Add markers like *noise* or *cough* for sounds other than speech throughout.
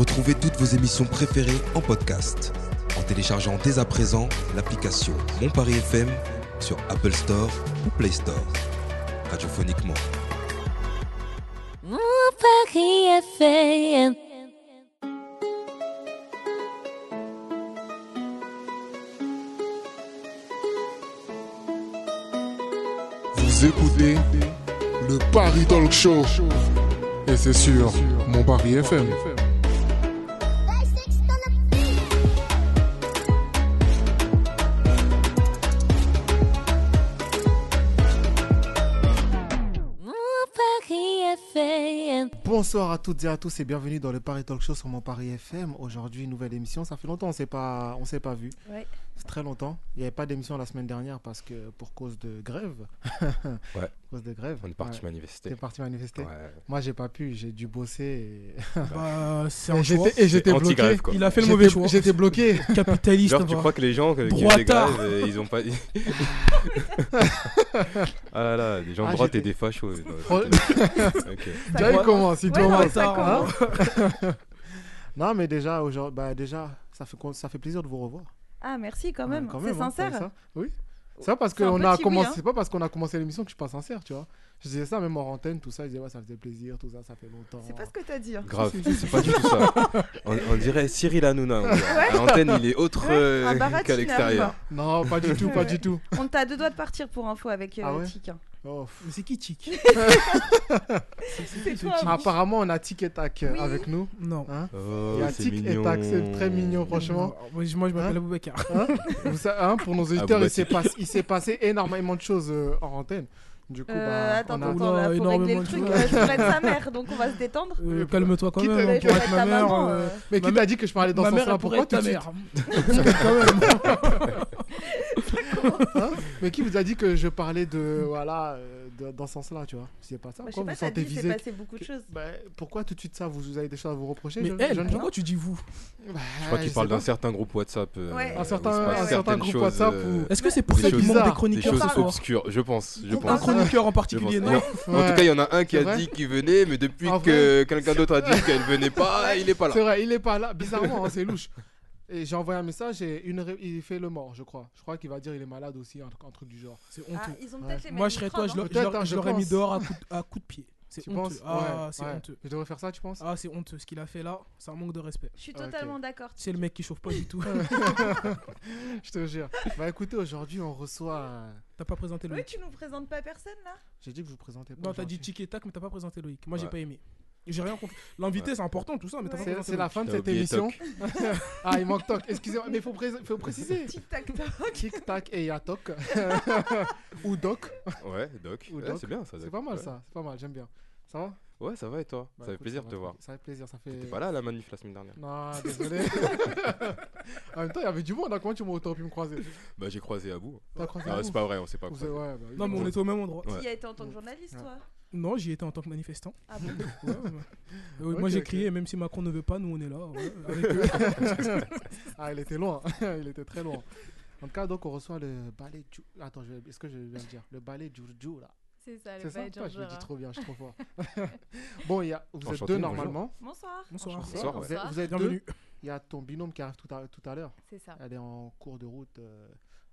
Retrouvez toutes vos émissions préférées en podcast en téléchargeant dès à présent l'application Mon Paris FM sur Apple Store ou Play Store. Radiophoniquement. Mon Paris FM. Vous écoutez le Paris Talk Show. Et c'est sur mon Paris FM. Bonsoir à toutes et à tous et bienvenue dans le Paris Talk Show sur mon Paris FM. Aujourd'hui, nouvelle émission. Ça fait longtemps on s'est pas, s'est pas vu. C'est très longtemps. Il n'y avait pas d'émission la semaine dernière parce que pour cause de grève. *laughs* Ouais. *laughs* cause de grève. On est parti Ouais. manifester. T'es parti manifester. Ouais. Moi, j'ai pas pu. J'ai dû bosser. Et, Bah, *laughs* c'est et un choix. et j'étais bloqué. quoi. Il a fait le mauvais choix. J'étais bloqué. Capitaliste. Genre, tu crois que les gens que- qui ont des grèves, euh, ils ont pas. ah là là, des gens de Ah, droite et des fachos. non, Fran- c'était- ok. Tu vois, il commence. Il commence. Non, mais déjà, aujourd'hui, bah, déjà, ça fait, ça fait plaisir de vous revoir. Ah, merci quand même. Ouais, c'est hein, sincère. ça? Oui. C'est pas parce qu'on a commencé, oui, hein. c'est pas parce qu'on a commencé l'émission que je suis pas sincère, tu vois. Je disais ça même en antenne, tout ça, je disais ouais, ça faisait plaisir, tout ça, ça fait longtemps. C'est pas ce que t'as dit. hein. Grave, c'est pas du tout ça. On, on dirait Cyril Hanouna. À l'antenne, il est autre Ouais, euh, qu'à l'extérieur. Non, pas du tout, pas du tout. On t'a à deux doigts de partir pour info avec euh, Ah ouais Tic, hein. Oh. Mais c'est qui Tic *laughs* C'est toi. Ah, apparemment, on a Tic et Tac euh, Oui. avec nous. Non. Hein Oh, Il y a Tic et. Tac, c'est très mignon, franchement. Moi, je m'appelle Hein Aboubacar. Hein Vous hein, pour nos auditeurs, il s'est passé, énormément de choses euh, en antenne. Du coup, Euh, bah, attends, on a- attends, Oula, là, faut énormément régler le de truc. choses. Euh, je pourrais être sa mère, donc on va se détendre. Euh, Calme-toi quand Quitte- même. Euh, je Pour vais être être ma ta mère. maman, euh, euh. Mais qui ma t'a dit que je parlais dans Ma ce mère, sens-là elle pourrait Pourquoi être ta mère. *laughs* Quand même. *laughs* Hein *laughs* Mais qui vous a dit que je parlais de voilà euh, de- dans ce sens-là, tu vois? C'est pas ça. Bah, je sais Pourquoi pas, vous sentez passé beaucoup de choses. Bah, Pourquoi tout de suite ça vous, vous avez des choses à vous reprocher Mais jeune- elle, jeune gens? pourquoi tu dis vous? Bah, Je crois je qu'il parle d'un certain groupe WhatsApp. euh, Ouais. Un certain- un groupe choses, WhatsApp euh, Est-ce que c'est pour ça qu'il choses manque des bizarres, Des chroniqueurs choses obscures, je pense. Je pense. Un chroniqueur en Je particulier, non? En tout cas, il y en a un qui a dit qu'il venait, mais depuis que quelqu'un d'autre a dit *laughs* qu'elle venait pas, il est pas là. C'est vrai, il est pas là. Bizarrement, hein, c'est louche. Et j'ai envoyé un message et une ré- il fait le mort, je crois. Je crois qu'il va dire il est malade aussi, un, truc- un truc du genre. C'est Ah, honteux. ils ont Ouais. peut-être les mêmes Moi, je serais toi, je hein. je Peut-être, hein, je je l'aurais mis pense. dehors à coup de- à coup de pied. C'est Tu honteux. penses Ah, Ouais, c'est ouais. honteux. Je devrais faire ça, tu penses? Ah, c'est honteux. Ce qu'il a fait là, c'est un manque de respect. Je suis Ok. totalement d'accord. C'est le mec qui chauffe pas du tout. *laughs* *laughs* Je te jure. Bah écoutez, aujourd'hui on reçoit. euh, T'as pas présenté Oui, Loïc. tu nous présentes pas personne là? J'ai dit que je vous présentais pas. Non, t'as dit aujourd'hui. tic et tac, mais t'as pas présenté Loïc. Moi, j'ai Ouais. pas aimé. J'ai rien compris. L'invité, c'est important, tout ça, mais Ouais. C'est la fin de cette émission. *laughs* ah, il manque toc. Excusez-moi, mais il faut, pré- faut préciser. Tic tac tac. Tic tac et il y a toc. *laughs* Ou doc. Ouais, Doc. Ou Ouais, Doc. c'est bien ça. C'est pas mal Ouais. ça. C'est pas mal, j'aime bien. Ça va? Ouais, ça va et toi? Bah, Ça fait écoute, plaisir de te voir. Ça fait plaisir, ça fait. T'es pas là à la manif la semaine dernière Non, désolé. *laughs* en même temps, il y avait du monde. hein, Comment tu m'aurais pu me croiser? Bah, j'ai croisé à bout. T'as croisé Ah, c'est pas vrai, on s'est pas croisé. ouais, bah. Non, mais on était au même endroit. Ouais. Qui a été en tant que journaliste, toi? Non, j'y étais en tant que manifestant. Ah bon Ouais, ouais. *laughs* Euh, Ok, Moi, j'ai crié, même si Macron ne veut pas, nous, on est là. ouais, avec *laughs* eux. Ah, il était loin. il était très loin. En tout cas, donc, on reçoit le ballet. du- Attends, je est-ce que je viens de dire? Le ballet Juju, là. C'est ça, le bail Putain, Je le dis Georgera. trop bien, je suis trop fort. *laughs* bon, il y a... vous êtes deux bonjour. normalement. Bonsoir. Bonsoir. Bonsoir. Vous êtes, vous êtes deux. Bienvenue. Il y a ton binôme qui arrive tout à, tout à l'heure. C'est ça. Elle est en cours de route. euh,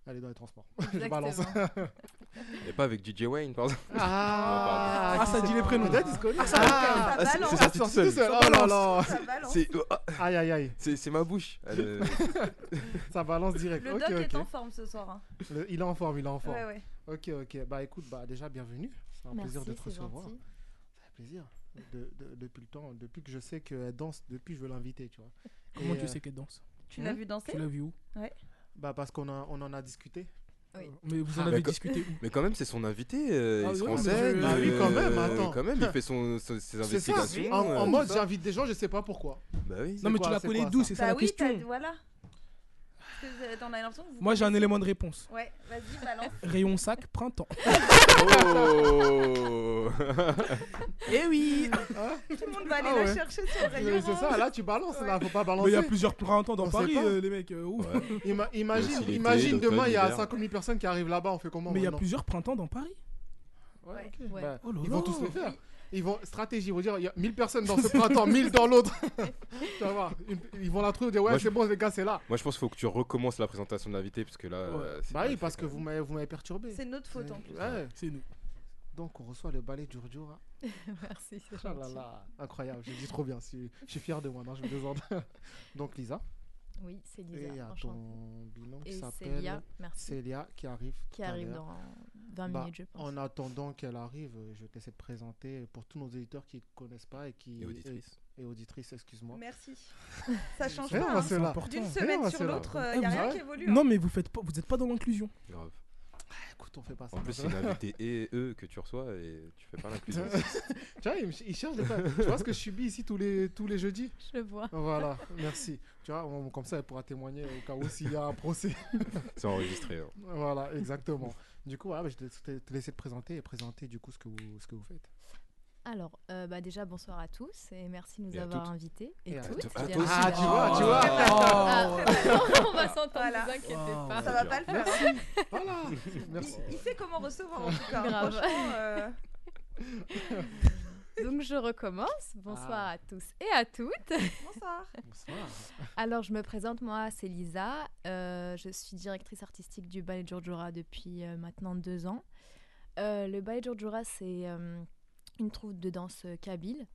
Elle est dans les transports. *laughs* Exactement. balance. *laughs* Et pas avec DJ Wayne, par exemple. Ah, Ah, ça dit les prénoms. Peut-être, il se connaît. Ah, ça Ah, Ah, c'est- balance. c'est sorti tout seul. Oh là là. Ça balance. C'est oh, ah, Aïe, aïe, aïe. c'est- c'est ma bouche. Elle, euh, *laughs* Ça balance direct. Le ok, doc est ok. en forme ce soir. hein. Le- il est en forme, il est en forme. Ouais, ouais. Ok, ok. Bah écoute, bah déjà bienvenue. C'est un plaisir de te recevoir. Ça fait plaisir. De- de- depuis le temps, depuis que je sais qu'elle danse, depuis je veux l'inviter, tu vois. Comment Et, tu euh, sais qu'elle danse? Tu l'as vu danser? Tu l'as vu où? Bah parce qu'on a- on en a discuté. Oui. Mais vous en Ah, avez discuté où Mais quand même, c'est son invité. euh, Ah il se oui, renseigne. je- Bah oui, quand même, euh, attends. Quand même, il fait son, son- ses ça. investigations. En, euh, en mode ça. j'invite des gens, je sais pas pourquoi. Bah oui. Non, mais quoi, tu la connais d'où ça C'est ça Bah la oui, t'as- question. voilà. Parce que, t'en as l'impression que vous Moi, j'ai un élément de réponse. Ouais, vas-y, balance. *laughs* Rayon sac, printemps. Oh *laughs* Eh oui Tout le monde va aller Ah ouais. chercher sur le rayon. Mais C'est ça, là tu balances, là faut pas Mais il y a plusieurs printemps dans On sait Paris, pas. euh, les mecs. euh, ouf. Ouais. Ima- *laughs* imagine, demain il y a l'hiver. 50 000 personnes qui arrivent là-bas, on fait comment Mais il y a maintenant plusieurs printemps dans Paris. Ouais, Ouais, ok. ouais. Bah, Oh là Ils vont là. tous les faire. Ils vont, stratégie, ils vont dire, il y a 1000 personnes dans ce printemps, *laughs* 1000 dans l'autre. *laughs* tu vas voir. Une- Ils vont la trouver, dire, ouais, Moi, c'est je- bon, les gars, c'est là. Moi, je pense qu'il faut que tu recommences la présentation de l'invité, parce que là. euh, c'est Bah oui, fait, parce que quand vous m'avez vous m'avez perturbé. C'est notre faute en plus. Ouais. C'est nous. Donc, on reçoit le balai du Rudjura. *laughs* Merci, c'est Ah là gentil. là, incroyable, j'ai dit trop bien. Je suis, je suis fier de moi, non, je me désordre. Donc, Lisa. Oui, c'est Et Lisa. il y a enchantée. ton binôme qui Et s'appelle Célia, merci. Célia qui arrive. Qui arrive dans 20 Bah, minutes, je pense. En attendant qu'elle arrive, je vais te laisser te présenter pour tous nos éditeurs qui ne connaissent pas et qui Et auditrice. et, et auditrices, excuse-moi. Merci. *laughs* Ça change Eh, pas. bah, hein. c'est là. important. D'une Eh, semaine bah, sur l'autre, Eh, il n'y a rien qui évolue. hein. Non, mais vous faites pas, vous n'êtes pas dans l'inclusion. Grave. Écoute, on fait pas ça. En plus, c'est une invité et eux que tu reçois et tu fais pas l'inclusion. *laughs* tu vois, il, me- il cherche des. Tu vois ce que je subis ici tous les, tous les jeudis? Je vois. Voilà, merci. Tu vois, on- comme ça, elle pourra témoigner au cas où s'il y a un procès. *laughs* C'est enregistré. hein. voilà, exactement. Du coup, voilà, bah, je vais te, te laisser te présenter et présenter du coup ce que vous, ce que vous faites. Alors, euh, bah, déjà, bonsoir à tous et merci de nous Et avoir invités. Et, Et à toutes, toutes. Ah. Ah, tu vois, tu vois. Ah, *laughs* on va s'entendre, Voilà. ne vous inquiétez Wow. pas. Ça va pas le faire. hein. Voilà, *laughs* merci. Il, il sait comment recevoir en tout cas. Grave. Franchement, euh, *laughs* Donc, je recommence. Bonsoir Ah. à tous et à toutes. bonsoir. Bonsoir. Alors, je me présente, moi, c'est Lisa. Euh, je suis directrice artistique du Ballet Giorgiora depuis euh, maintenant deux ans. Euh, le Ballet Giorgiora, c'est euh, une troupe de danse euh, kabyle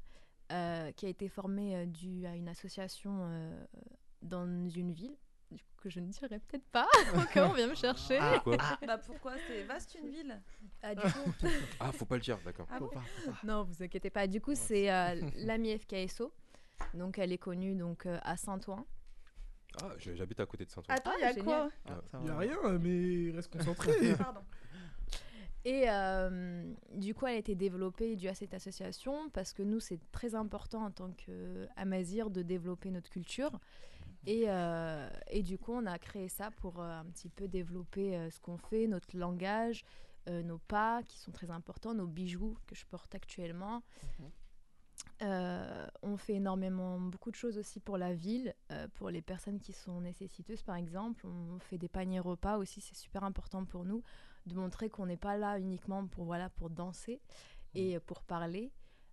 euh, qui a été formée euh, due à une association euh, dans une ville du que je ne dirai peut-être pas, *laughs* où on vient me chercher. Ah, Quoi Bah pourquoi C'est vaste une ville? Ah, du coup, *laughs* Ah, faut pas le dire, d'accord. Ah bon non, vous inquiétez pas. Du coup, c'est euh, *laughs* l'ami FKSO. Donc, elle est connue donc, euh, à Saint-Ouen. Ah, j'habite à côté de Saint-Ouen. Attends, Ah, il y a génial. quoi Ah, Il y a rien, mais reste concentré. Pardon. Et euh, du coup, elle a été développée dû à cette association parce que nous, c'est très important en tant qu'Amazir de développer notre culture. Et, euh, et du coup, on a créé ça pour euh, un petit peu développer ce qu'on fait, notre langage, nos pas qui sont très importants, nos bijoux que je porte actuellement. Mhm. On fait énormément, beaucoup de choses aussi pour la ville, pour les personnes qui sont nécessiteuses par exemple. On fait des paniers repas aussi, c'est super important pour nous de montrer qu'on n'est pas là uniquement pour, voilà, pour danser et pour parler.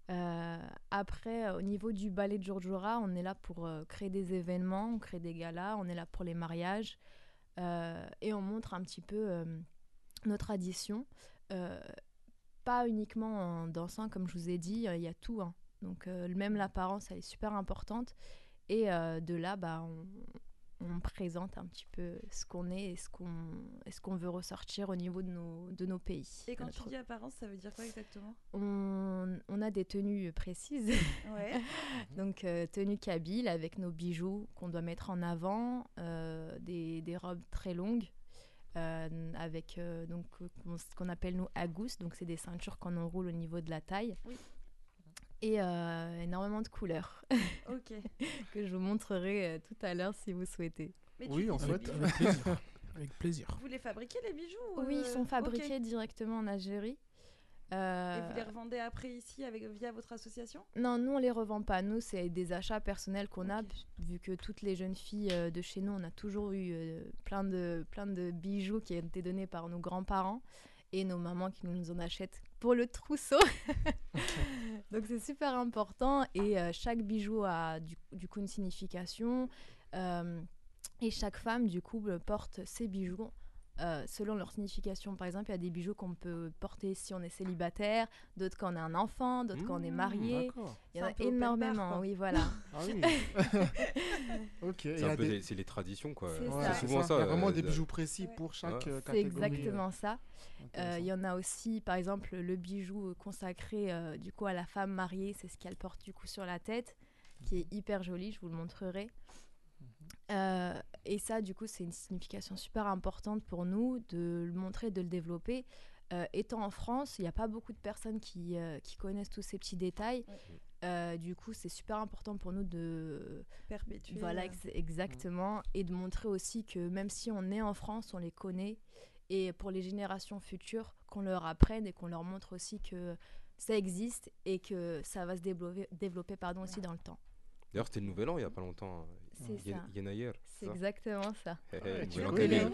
Euh, après, au niveau du ballet de Giorgiora, on est là pour euh, créer des événements, on crée des galas, on est là pour les mariages euh, et on montre un petit peu nos traditions. Pas uniquement en dansant, comme je vous ai dit, il y a tout. hein. Donc, même l'apparence, elle est super importante. Et de là, bah, on, on présente un petit peu ce qu'on est et ce qu'on ce qu'on veut ressortir au niveau de nos, de nos pays. Et quand de tu notre- dis apparence, ça veut dire quoi exactement? On, on a des tenues précises, Ouais. *laughs* donc euh, tenues kabyle avec nos bijoux qu'on doit mettre en avant, euh, des, des robes très longues euh, avec euh, donc ce qu'on appelle nous agous, donc c'est des ceintures qu'on enroule au niveau de la taille. Oui. Et euh, énormément de couleurs *laughs* Ok. que je vous montrerai euh, tout à l'heure si vous souhaitez. Mais Oui, en fait. Avec plaisir. Avec plaisir. Vous les fabriquez les bijoux Oui, ils euh, sont fabriqués directement en Algérie. Et vous les revendez après ici avec, via votre association? Non, nous on les revend pas. Nous c'est des achats personnels qu'on a, vu que toutes les jeunes filles euh, de chez nous, on a toujours eu euh, plein de plein de bijoux qui ont été donnés par nos grands-parents et nos mamans qui nous en achètent pour le trousseau. *laughs* Donc c'est super important et euh, chaque bijou a du, du coup une signification euh, et chaque femme du coup euh, porte ses bijoux. euh, selon leur signification, par exemple, il y a des bijoux qu'on peut porter si on est célibataire, d'autres quand on est un enfant, d'autres quand on est Mmh, marié. Il y en a énormément, oui, voilà. Ah oui. *laughs* *laughs* C'est a des- les, traditions, quoi. C'est Ouais, souvent ça. ça. Il y a vraiment euh, des de- bijoux précis Ouais. pour chaque Ouais. C'est exactement ça. Euh. Il y en a aussi, par exemple, le bijou consacré euh, du coup à la femme mariée, c'est ce qu'elle porte du coup sur la tête, qui est hyper joli, je vous le montrerai. Euh, et ça, du coup, c'est une signification super importante pour nous de le montrer, de le développer. Euh, étant en France, il n'y a pas beaucoup de personnes qui, euh, qui connaissent tous ces petits détails. Euh, du coup, c'est super important pour nous de, Perpétuer. voilà, euh, ex- exactement. Et de montrer aussi que même si on est en France, on les connaît. Et pour les générations futures, qu'on leur apprenne et qu'on leur montre aussi que ça existe et que ça va se développer, développer pardon, aussi dans le temps. D'ailleurs, c'était le nouvel an il y a pas longtemps. C'est ça. Yenayer. C'est exactement ça. Eh, eh, Ouais, nouvel tu connais.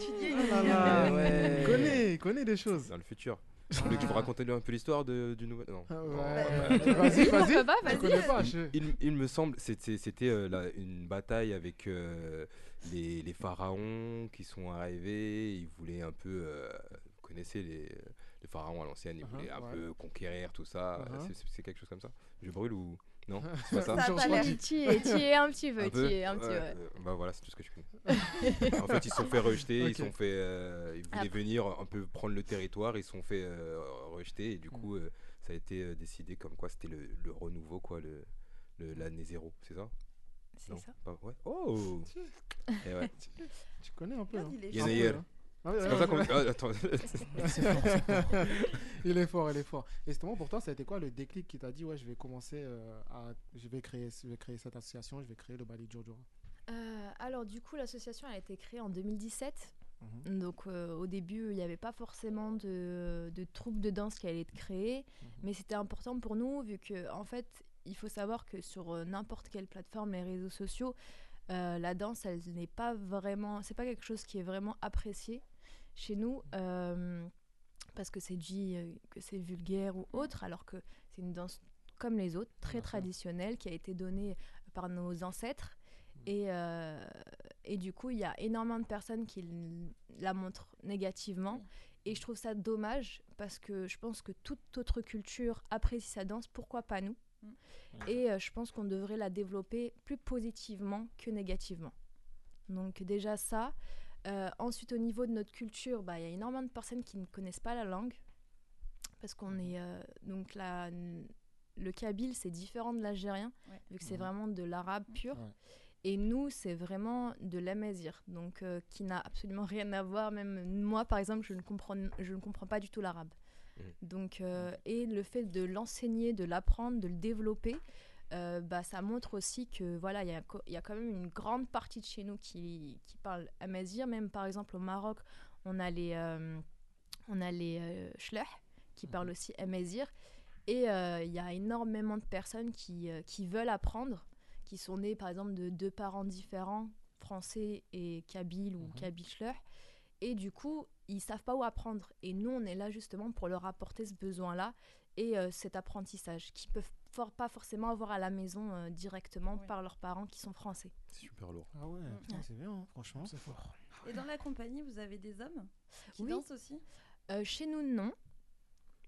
Ah ouais. Il connaît, il connaît des choses. Dans le futur. Que je vous raconte un peu l'histoire du nouvel Non. Ah, bah, Vas-y, vas-y. *laughs* peut pas, Je vas-y. connais pas. je- Il, il me semble, c'était euh, la- une bataille avec euh, les, les pharaons qui sont arrivés. Ils voulaient un peu, euh, vous connaissez les, les pharaons à l'ancienne, ils Uh-huh, voulaient un ouais. peu conquérir tout ça. Uh-huh. C'est- quelque chose comme ça Je brûle ou non *laughs* C'est pas ça Ça a pas Tu y es, un petit peu, Un tu peu y es un petit Ouais, ouais. euh, Bah voilà, c'est tout ce que je connais. *laughs* en fait, ils se sont fait rejeter, ils sont fait, euh, ils voulaient Après- venir un peu prendre le territoire, ils se sont fait euh, rejeter et du Mm. coup, euh, ça a été décidé comme quoi c'était le, le renouveau quoi, le le- l'année zéro, c'est ça? C'est ça. Pas- ouais. Oh Et ouais. Tu connais un peu. Regarde, hein? il est hein. Ah ouais, C'est ouais, comme ça qu'on. Ah, attends. *laughs* *laughs* *laughs* il est fort, il est fort. Et justement, pour toi, ça a été quoi le déclic qui t'a dit, ouais, je vais commencer euh, à. Je vais, créer, je vais créer cette association, je vais créer le Bali Djurdjura Euh, alors du coup, l'association a été créée en 2017. Mhm. Donc euh, au début, il n'y avait pas forcément de, de troupe de danse qui allait être créée, Mhm. mais c'était important pour nous vu que en fait, il faut savoir que sur euh, n'importe quelle plateforme, les réseaux sociaux, euh, la danse, elle n'est pas vraiment, c'est pas quelque chose qui est vraiment apprécié chez nous euh, parce que c'est dit que c'est vulgaire ou autre, alors que c'est une danse comme les autres, très traditionnelle, qui a été donnée par nos ancêtres. Mhm. Et, euh, et du coup, il y a énormément de personnes qui la montrent négativement. Et je trouve ça dommage parce que je pense que toute autre culture apprécie sa danse, pourquoi pas nous? Mm. Et euh, je pense qu'on devrait la développer plus positivement que négativement. Donc déjà ça. Euh, ensuite, au niveau de notre culture, bah, il y a énormément de personnes qui ne connaissent pas la langue. Parce qu'on est... euh, donc la, le kabyle, c'est différent de l'algérien, Ouais. vu que c'est vraiment de l'arabe pur. Ouais. Et nous, c'est vraiment de l'amazir, donc euh, qui n'a absolument *laughs* rien à voir. Même moi, par exemple, je ne comprends, je ne comprends pas du tout l'arabe. Mhm. Donc, euh, et le fait de l'enseigner, de l'apprendre, de le développer, euh, bah, ça montre aussi que voilà, il y y a quand même une grande partie de chez nous qui, qui parle amazir. Même par exemple au Maroc, on a les, euh, on a les euh, Shleh qui parlent aussi amazir. Et il y a énormément de personnes qui, qui veulent apprendre, qui sont nées par exemple de deux parents différents, français et kabyle ou Mhm. kabyle. Et du coup, ils savent pas où apprendre. Et nous, on est là justement pour leur apporter ce besoin-là et euh, cet apprentissage qu'ils peuvent for- pas forcément avoir à la maison euh, directement Ouais. par leurs parents qui sont français. C'est super lourd. Ah ouais, putain, c'est bien, hein, franchement. C'est fort. Et dans la compagnie, vous avez des hommes qui Oui. dansent aussi? Euh, chez nous, non.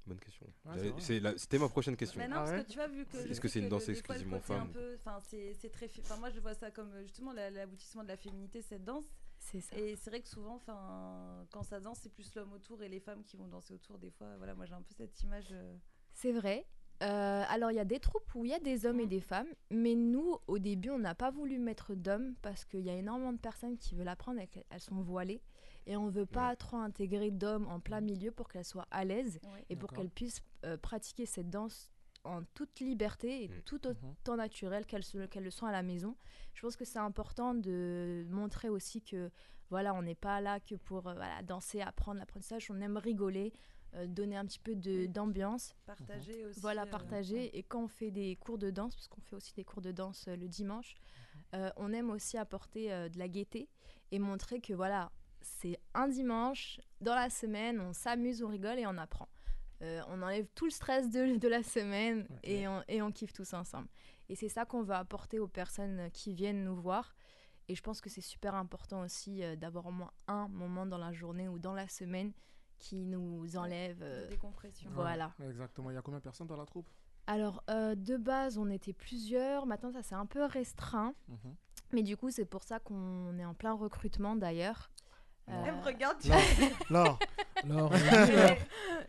Bonne question. Ouais, C'était ma prochaine question. Bah non, Ah parce ouais que tu vois, vu que. Est-ce que c'est une danse exclusivement femme c'est très. Enfin, moi, je vois ça comme justement la- l'aboutissement de la féminité, cette danse. C'est ça. Et c'est vrai que souvent, enfin, quand ça danse, c'est plus l'homme autour et les femmes qui vont danser autour. Des fois, voilà, moi j'ai un peu cette image. euh, C'est vrai. Euh, alors, il y a des troupes où il y a des hommes et des femmes, mais nous, au début, on n'a pas voulu mettre d'hommes parce qu'il y a énormément de personnes qui veulent apprendre et qu'elles sont voilées. Et on veut pas trop intégrer d'hommes en plein milieu pour qu'elles soient à l'aise ouais. et pour qu'elles puissent euh, pratiquer cette danse en toute liberté et Mm. tout Mhm. autant naturel qu'elles le sont à la maison. Je pense que c'est important de montrer aussi que voilà, on n'est pas là que pour euh, voilà, danser, apprendre l'apprentissage, on aime rigoler, euh, donner un petit peu d'ambiance. Partager aussi. Voilà, euh, partager. Et quand on fait des cours de danse, parce qu'on fait aussi des cours de danse euh, le dimanche, euh, on aime aussi apporter euh, de la gaieté et montrer que voilà, c'est un dimanche dans la semaine, on s'amuse, on rigole et on apprend. Euh, on enlève tout le stress de, *laughs* de la semaine et, on, et on kiffe tous ensemble. Et c'est ça qu'on veut apporter aux personnes qui viennent nous voir. Et je pense que c'est super important aussi euh, d'avoir au moins un moment dans la journée ou dans la semaine qui nous enlève. euh, décompression. voilà. Ouais, exactement. Il y a combien de personnes dans la troupe? Alors, euh, de base, on était plusieurs. Maintenant, ça s'est un peu restreint. Mhm. Mais du coup, c'est pour ça qu'on est en plein recrutement d'ailleurs. Elle me regarde, tu Là, là. Alors,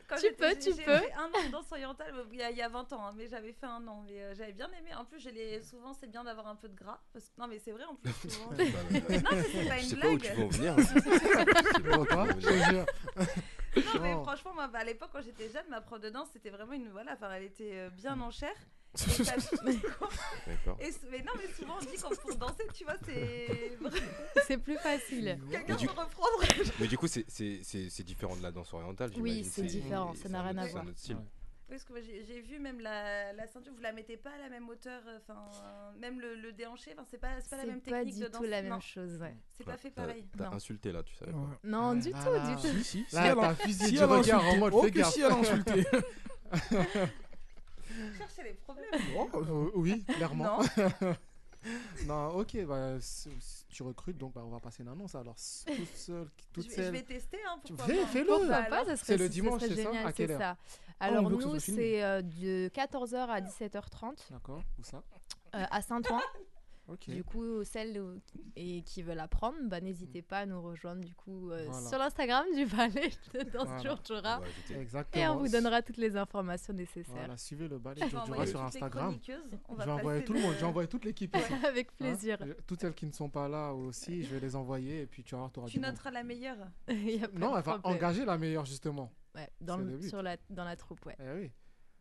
Quand Tu peux, j'ai- tu j'ai peux. fait un an de danse orientale il y, a, il y a 20 ans, hein, mais j'avais fait un an. Mais euh, j'avais bien aimé. En plus, je l'ai- souvent, c'est bien d'avoir un peu de gras. Parce... que- Non, mais c'est vrai en plus. *laughs* Souvent. non, mais c'est pas Je une sais pas où blague. *laughs* tu veux en venir. Bon, toi, je te jure. Non, mais franchement, moi, bah, à l'époque, quand j'étais jeune, ma prof de danse, c'était vraiment une. Voilà, enfin, elle était euh, bien en chair. *laughs* Et ça- et mais non, mais souvent, on dit quand pour danser, tu vois, c'est. c'est plus facile. Quelqu'un du- peut reprendre. Mais du coup, c'est- c'est c'est- c'est différent de la danse orientale. Oui, c'est différent, ça n'a rien à c'est voir. un autre style. Ouais. Oui, parce que moi, j'ai vu même la, la ceinture, vous la mettez pas à la même hauteur, euh, enfin, même le, le déhanché, enfin, c'est pas, c'est pas la C'est même pas technique du de tout la non, même chose, ouais. C'est pas fait pareil. T'as insulté là, tu savais pas. Non, du Ah tout, là. du tout. Si, si, si, Là, elle t'as a- fusillé si du elle a regard en insulté. mode, Oh, fais gaffe. si elle a insulté. Cherchez les problèmes. *laughs* Oh, euh, oui, clairement. Non. *laughs* Non, ok, bah, si- tu recrutes, donc bah, on va passer une annonce. Alors, s- toute seule, toute je, vais, je vais tester, hein, pourquoi fais- pas. fais-le. Pourquoi Bah, pas, alors, ça serait, C'est le dimanche, c'est ça? génial, À quelle heure? ça. on Alors nous, c'est euh, de 14h à 17h30 D'accord, où ça? Euh, à Saint-Ouen. *laughs* Du coup, celles où- et qui veulent apprendre, bah, n'hésitez pas à nous rejoindre du coup euh, Voilà. sur l'Instagram du ballet de danse Voilà. On va ajouter. Exactement. Et on vous donnera toutes les informations nécessaires. Voilà, suivez le ballet envoyer sur Instagram. envoyer passer tout le monde, j'ai envoyé toute l'équipe ici. *laughs* Avec Hein plaisir. Toutes celles qui ne sont pas là aussi, je vais les envoyer et puis tu auras Tu noteras la meilleure. *laughs* Non, elle va problème. engager la meilleure justement. Ouais, dans le- sur la, dans la troupe, ouais. Eh oui.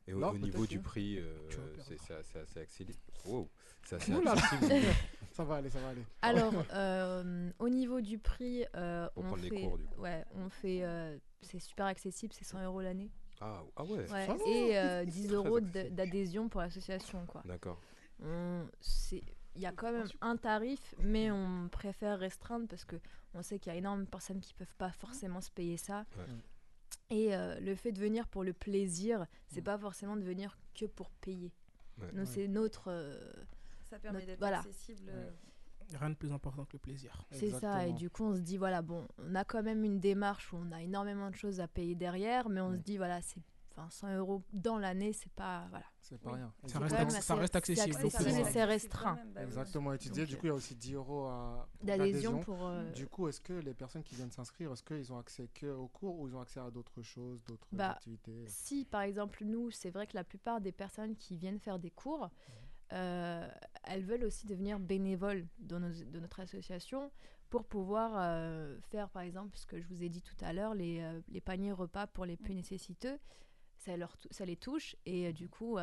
Et au, Non, au niveau du prix, euh, c'est assez accessible. Wow, c'est assez *laughs* accessible. Ça va aller, ça va aller. Alors, euh, au niveau du prix, euh, on prendre les fait, cours, du coup. ouais, on fait, euh, c'est super accessible, c'est 100 euros l'année. Ah, ah ouais, Ouais, Ça va. et euh, *laughs* 10 Très euros d'adhésion pour l'association, quoi. d'accord. On- c'est- Il y a quand même un tarif, mais on préfère restreindre parce que on sait qu'il y a énormément de personnes qui peuvent pas forcément se payer ça. Ouais. Et euh, le fait de venir pour le plaisir, c'est Mm. pas forcément de venir que pour payer. Ouais. Nous, Ouais. c'est notre. euh, Ça permet d'être voilà. accessible. euh, Rien de plus important que le plaisir. C'est ça, et du coup, on se dit, voilà, bon, on a quand même une démarche où on a énormément de choses à payer derrière, mais on se dit, voilà, c'est. Enfin, 100 euros dans l'année, c'est pas. Voilà. C'est pas Oui. rien. Ça C'est reste même ça reste c'est accessible, ça accessible c'est restreint. bah. Exactement. Et tu disais, Donc, du coup, il y a aussi 10 euros à, D'adhésion pour. euh, Du coup, est-ce que les personnes qui viennent s'inscrire, est-ce qu'ils ont accès que aux cours ou ils ont accès à d'autres choses, d'autres Bah, activités? Si, par exemple, nous, c'est vrai que la plupart des personnes qui viennent faire des cours, euh, elles veulent aussi devenir bénévoles nos- de notre association pour pouvoir euh, faire, par exemple, ce que je vous ai dit tout à l'heure, les, euh, les paniers repas pour les plus nécessiteux. Ça, leur ça les touche et du coup,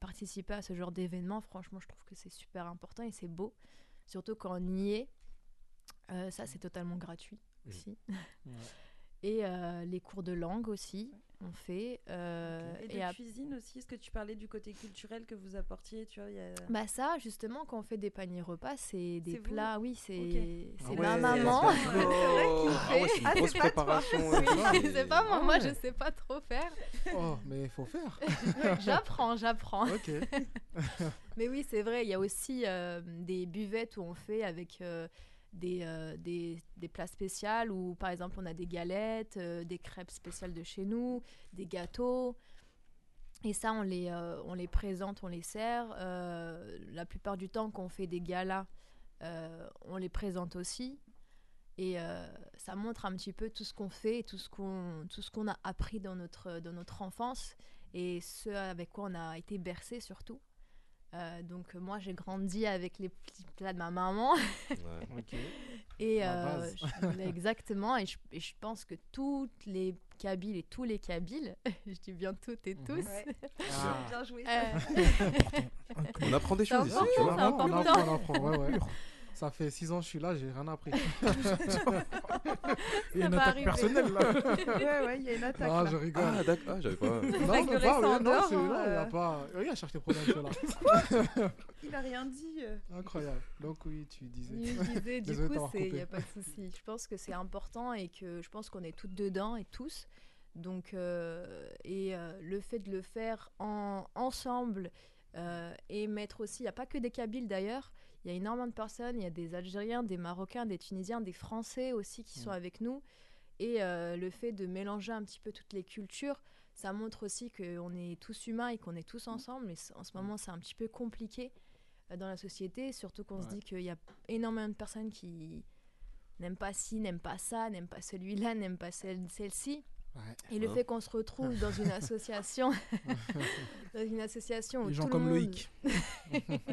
participer à ce genre d'événement, franchement, je trouve que c'est super important et c'est beau. Surtout quand on y est. Ça, c'est totalement gratuit aussi. Ouais. *laughs* Et les cours de langue aussi, on fait. euh, Et de et ap- cuisine aussi, est-ce que tu parlais du côté culturel que vous apportiez tu vois, il y a... Bah ça, justement, quand on fait des paniers repas, c'est des vous plats, oui, c'est Ok. c'est Ah ma ouais. maman. Ouais, c'est *laughs* qu'il Ah ouais, c'est une Ah, pas. Oui, c'est pas moi, moi Ah je sais pas trop faire. Oh, mais il faut faire. *laughs* j'apprends, j'apprends. ok. *laughs* Mais oui, c'est vrai, il y a aussi euh, des buvettes où on fait avec euh, des, euh, des, des plats spéciaux où par exemple on a des galettes, euh, des crêpes spéciales de chez nous, des gâteaux. Et ça, on les, euh, on les présente, on les sert. La plupart du temps, quand on fait des galas, on les présente aussi. Et ça montre un petit peu tout ce qu'on fait et tout ce qu'on tout ce qu'on a appris dans notre, dans notre enfance et ce avec quoi on a été bercé surtout. Euh, donc moi j'ai grandi avec les petits plats de ma maman ouais. Ok. *laughs* et euh, je- exactement et je, et je pense que toutes les Kabyles et tous les Kabyles, *laughs* je dis bien toutes et tous, Ouais. *laughs* Ah. Bien joué. euh, On apprend des choses ici, on apprend, on apprend, on apprend, ouais, ouais. Ça fait 6 ans que je suis là, j'ai rien appris. *laughs* Il y a une attaque arriver. personnelle là. *laughs* ouais, ouais, il y a une attaque. Ah, là. je rigole. Ah, d'accord, ah, j'avais pas. non, le pas, non, hein, non, il y a euh. pas. Regarde, cherche tes problèmes, ceux-là. *laughs* Il a rien dit. euh. Incroyable. Donc, oui, tu disais. Je disais, du coup, il n'y a pas de souci. Je pense que c'est important et que je pense qu'on est toutes dedans et tous. Donc, euh, et euh, le fait de le faire en, ensemble euh, et mettre aussi, il n'y a pas que des Kabyles d'ailleurs, il y a énormément de personnes, il y a des Algériens, des Marocains, des Tunisiens, des Français aussi qui sont Mm. avec nous. Et euh, le fait de mélanger un petit peu toutes les cultures, ça montre aussi qu'on est tous humains et qu'on est tous ensemble. Mais en ce moment, c'est un petit peu compliqué euh, dans la société, surtout qu'on se dit qu'il y a énormément de personnes qui n'aiment pas ci, n'aiment pas ça, n'aiment pas celui-là, n'aiment pas celle- celle-ci. Ouais. Et le fait qu'on se retrouve dans une *laughs* association, *laughs* dans une association où Les gens tout le comme monde- Loïc. *laughs*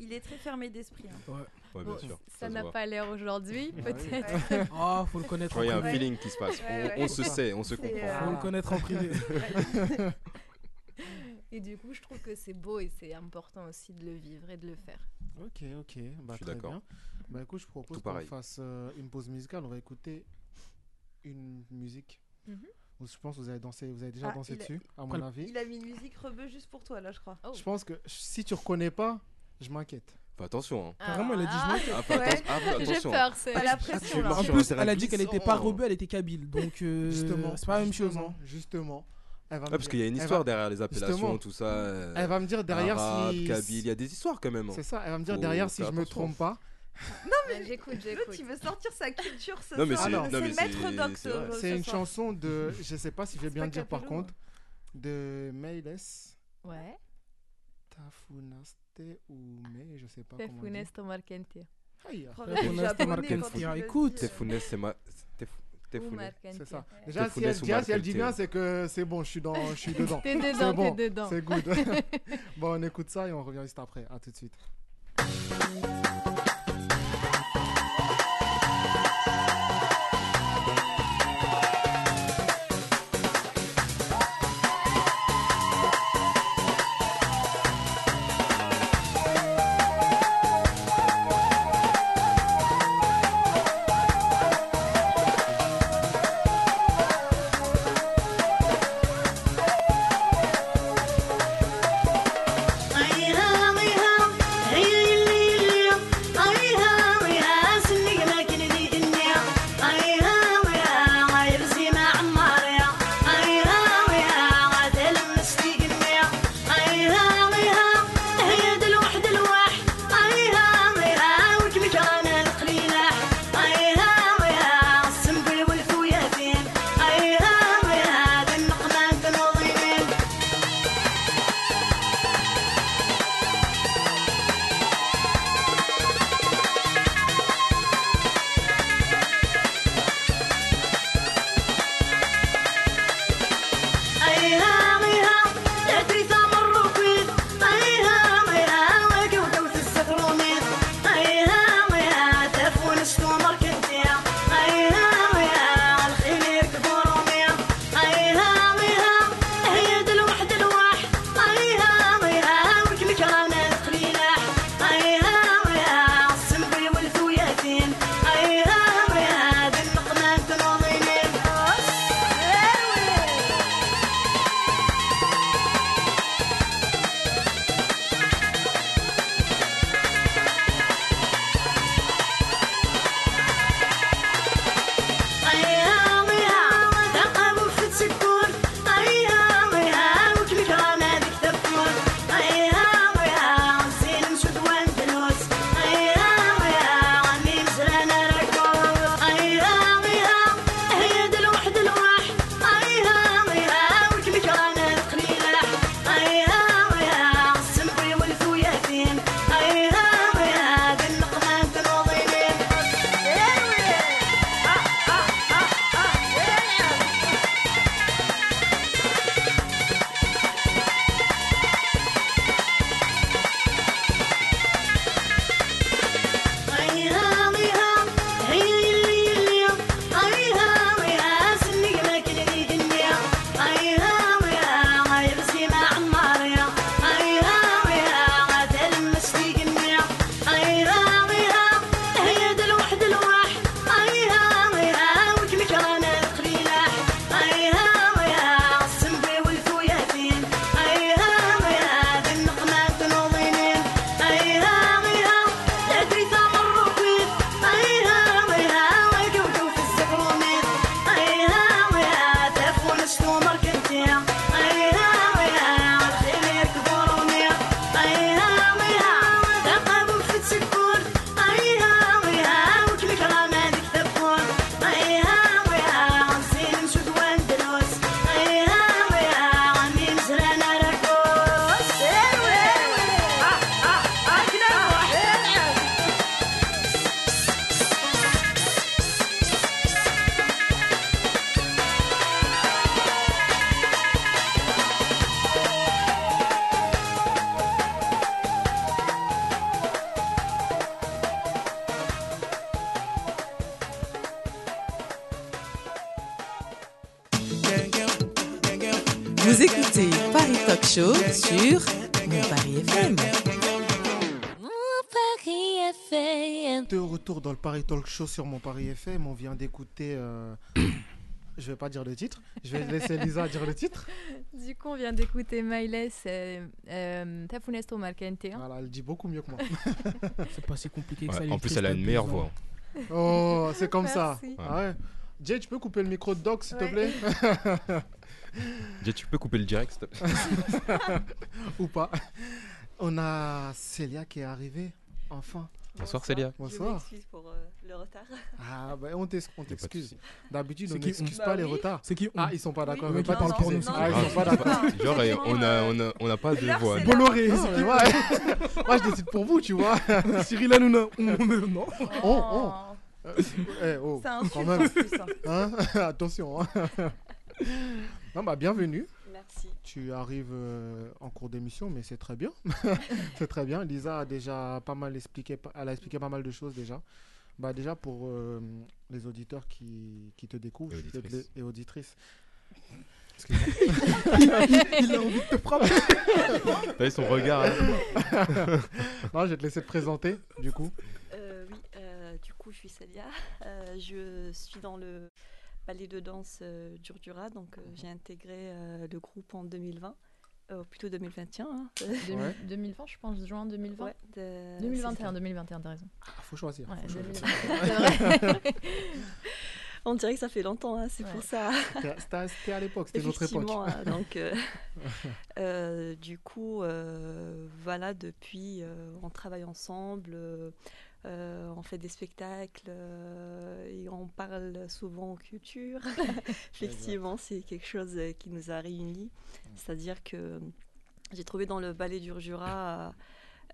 Il est très fermé d'esprit. hein. Ouais. Ouais, Bon, bien sûr. ça n'a pas l'air aujourd'hui, Ah oui. peut-être. Ah, *laughs* faut le connaître qu'il y a un feeling qui se passe. Ouais, On, ouais. on se sait, on se comprend. euh, Faut le connaître en privé. *laughs* Et du coup, je trouve que c'est beau et c'est important aussi de le vivre et de le faire. Ok, ok. Bah, Je suis d'accord. Bah, écoute, je propose qu'on fasse euh, une pause musicale. On va écouter une musique Mhm. Je pense que vous avez dansé, vous avez déjà Ah, dansé il a- dessus, à mon avis. Il a mis une musique rebeu juste pour toi, là, je crois. Oh. Je pense que si tu reconnais pas, je m'inquiète. Fais attention. Hein. Carrément, elle a dit, je Ah, m'inquiète. Ah, fais Ouais. atten- ah, fais J'ai attention. peur, c'est. La pression, là. En sur un plus, elle a dit qu'elle était pas rebeu, elle était kabyle. Donc, euh, Justement. c'est pas la même chose. justement, hein. Justement. Elle va Ah, me parce dire- qu'il y a une elle histoire va- derrière les appellations, tout ça. euh, Elle va me dire derrière arabe, si. kabyle, il y a des histoires quand même. hein. C'est ça, elle va me dire Faut derrière si faire je me attention. trompe pas. Mais J'écoute, L'autre, j'écoute. il veut sortir sa culture ce Non, mais soir. c'est- non, mais c'est- maître doc c'est ce C'est une soir. chanson de. *laughs* Je sais pas si je vais bien pas dire par Capello, contre. De Meiles. Ouais. Ou Me, je sais pas comment. on dit. Tefunes Tomarkente. Aïe, Faut Ouais, arrêter on le a japonais Marquez quand qui il le écoute. dit. Tefounes, c'est ça. Déjà, si Tefunes elle, déjà, si elle dit bien, c'est que c'est bon, je suis, dans, je suis dedans. *laughs* T'es C'est dedans, bon, t'es dedans. C'est good. *laughs* bon, on écoute ça et on revient juste après. À tout de suite. Talk Show sur mon Paris FM, on vient d'écouter euh, *coughs* je vais pas dire le titre. Je vais laisser Lisa dire le titre. *laughs* Du coup, on vient d'écouter Miles euh, euh, Tafunesto Marquente. Voilà, elle dit beaucoup mieux que moi. *laughs* C'est pas si compliqué que Ouais, ça. en plus, elle a une meilleure voix. hein. Oh, c'est comme ça. Merci. Ah ouais. Jay, tu peux couper le micro de Doc, s'il te plaît? *laughs* Jay, tu peux couper le direct s'il te plaît Ou pas On a Célia qui est arrivée, enfin. Bonsoir Célia. Je Bonsoir. m'excuse pour euh, le retard. Ah, bah, on a t'excuse. D'habitude, on qui- n'excuse Bah pas les oui. retards. C'est qui on- Ah, ils sont pas d'accord. Oui, ils pour nous. Ah, ils sont pas d'accord. Genre, euh, on a, on a, on n'a pas de voix. Bolloré, c'est. *laughs* Moi, je décide pour vous, tu vois. *laughs* Cyril Hanouna. On- on- Non. Oh, oh. Eh, oh, C'est un quand insulte même. hein. Hein? *laughs* Attention. hein. non, bah, bienvenue. Merci. Tu arrives euh, en cours d'émission, mais c'est très bien. c'est très bien. Lisa a déjà pas mal expliqué, elle a expliqué pas mal de choses déjà. Bah déjà pour euh, les auditeurs qui, qui te découvrent Et auditrices. et auditrices. *laughs* Il a envie de te frapper. T'as vu son regard hein *laughs* non, je vais te laisser te présenter du coup. Euh, oui, euh, du coup, je suis Célia. Euh, je suis dans le ballet de danse euh, Durdura. Donc, euh, j'ai intégré euh, le groupe en 2020, euh, plutôt 2021. hein. *laughs* Deux- Ouais. 2020, je pense, juin 2020. Ouais, de- 2021, c'est 2021, t'as raison. Ah, faut choisir. Ouais, faut choisir. 2021, *laughs* c'est vrai. ça. *laughs* On dirait que ça fait longtemps, hein, c'est Ouais. pour ça. C'était- à l'époque, c'était notre époque. Hein, donc, euh, euh, du coup, euh, voilà, depuis, euh, on travaille ensemble, euh, on fait des spectacles euh, et on parle souvent culture. *laughs* *laughs* Effectivement, c'est quelque chose euh, qui nous a réunis. C'est-à-dire que j'ai trouvé dans le ballet du Jura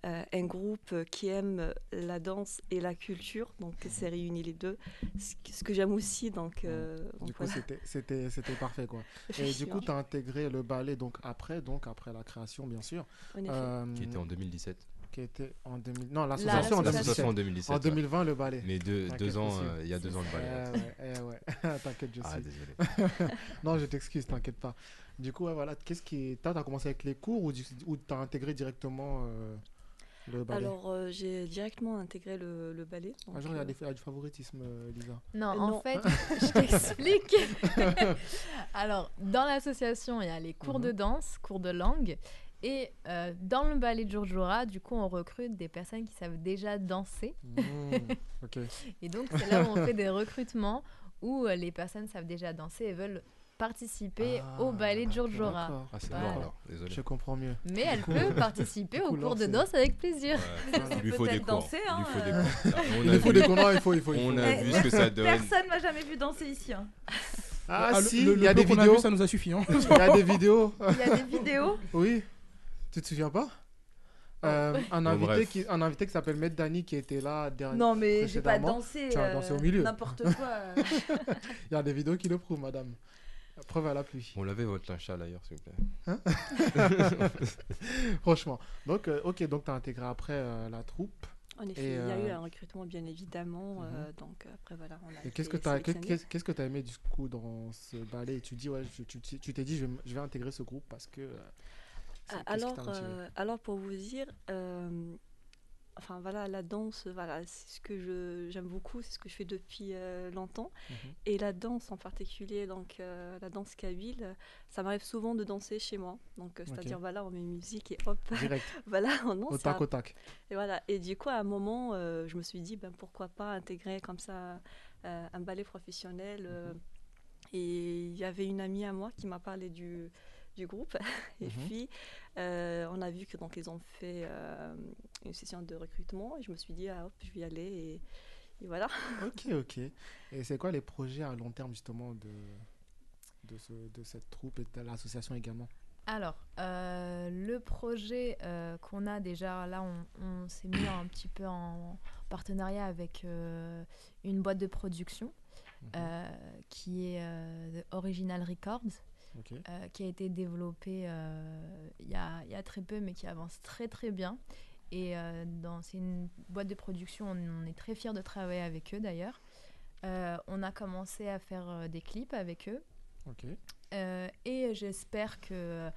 euh, un groupe qui aime la danse et la culture, donc c'est réuni les deux. Ce que- j'aime aussi, donc, euh, donc Du coup, voilà. c'était- c'était c'était parfait quoi. *laughs* Et du coup, tu as intégré le ballet donc après, donc après la création bien sûr. En effet. Euh, Qui était en 2017. Qui était en 2000 Non, l'association en l'association. L'association 2017. en 2017. En ouais. 2020 le ballet. Mais deux, deux ans, euh, il y a deux ans le Eh ballet. ouais, eh ouais. *laughs* T'inquiète, je Ah, sais. désolé. *laughs* non, je t'excuse, t'inquiète pas. Du coup, ouais, voilà, qu'est-ce qui. Toi, t'as commencé avec les cours ou, du- ou t'as intégré directement euh, le ballet? Alors, euh, j'ai directement intégré le, le ballet. Ah, genre, il y, a euh, des- du favoritisme, euh, Lisa. Non, Euh, en non. fait, *laughs* je t'explique. Alors, dans l'association, il y a les cours de danse, cours de langue. Et euh, dans le ballet de Jurjura, du coup, on recrute des personnes qui savent déjà danser. Mmh. *laughs* Et donc, c'est là où on fait des recrutements où euh, les personnes savent déjà danser et veulent participer au ballet de Jurjura. D'accord. Ah, c'est Voilà. alors, désolé. Je comprends mieux. Mais elle peut *laughs* participer au cours de danse avec plaisir. Ouais, *laughs* il lui faut des peut-être cours. danser, Il hein, lui faut des cours. On Il a faut vu- des cours, il faut, il faut. on a Eh, vu ce que ça donne. Personne m'a jamais vu danser ici. hein. Ah, Ah, si, il y a des vidéos. vu, ça nous a suffi. hein. Il y a des vidéos. Il y a des vidéos. Oui. Tu te souviens pas? Euh, un, invité qui, un invité qui s'appelle Maître Dani qui était là derrière. Non, mais j'ai pas dansé. tu as euh, dansé au milieu. N'importe *laughs* quoi. euh. Il y a des vidéos qui le prouvent, madame. Preuve à l'appui. On l'avait votre linge sale d'ailleurs, s'il vous plaît. *laughs* Franchement. Donc, euh, ok, donc tu as intégré après euh, la troupe. En effet, Et, il y a eu euh, un recrutement, bien évidemment. euh, donc, après, voilà, on a Et qu'est-ce que tu as, que aimé du coup dans ce ballet? Et tu dis, ouais, je- tu, tu t'es dit, je vais, m- je vais intégrer ce groupe parce que. Alors, euh, alors, pour vous dire, euh, enfin voilà, la danse, voilà, c'est ce que je, j'aime beaucoup, c'est ce que je fais depuis euh, longtemps. Mhm. Et la danse en particulier, donc la danse kabyle, ça m'arrive souvent de danser chez moi. Donc, c'est-à-dire, voilà, on met une musique et hop, *laughs* voilà, on danse. au tac au tac. Et voilà. Et du coup, à un moment, je me suis dit, ben, pourquoi pas intégrer comme ça un ballet professionnel. euh, et il y avait une amie à moi qui m'a parlé du, du groupe. *laughs* et Mhm. puis, euh, on a vu que donc ils ont fait euh, une session de recrutement. Et je me suis dit, ah, hop, je vais y aller. Et, et voilà. *laughs* Ok, ok. Et c'est quoi les projets à long terme justement de, de, ce, de cette troupe et de l'association également? Alors, euh, le projet euh, qu'on a déjà, là, on, on s'est mis un petit peu en partenariat avec euh, une boîte de production Mhm. euh, qui est euh, The Original Records, Euh, qui a été développée euh, il y, a, il y a très peu, mais qui avance très très bien. Et euh, dans- c'est une boîte de production, on, on est très fiers de travailler avec eux d'ailleurs. On a commencé à faire des clips avec eux. Et j'espère que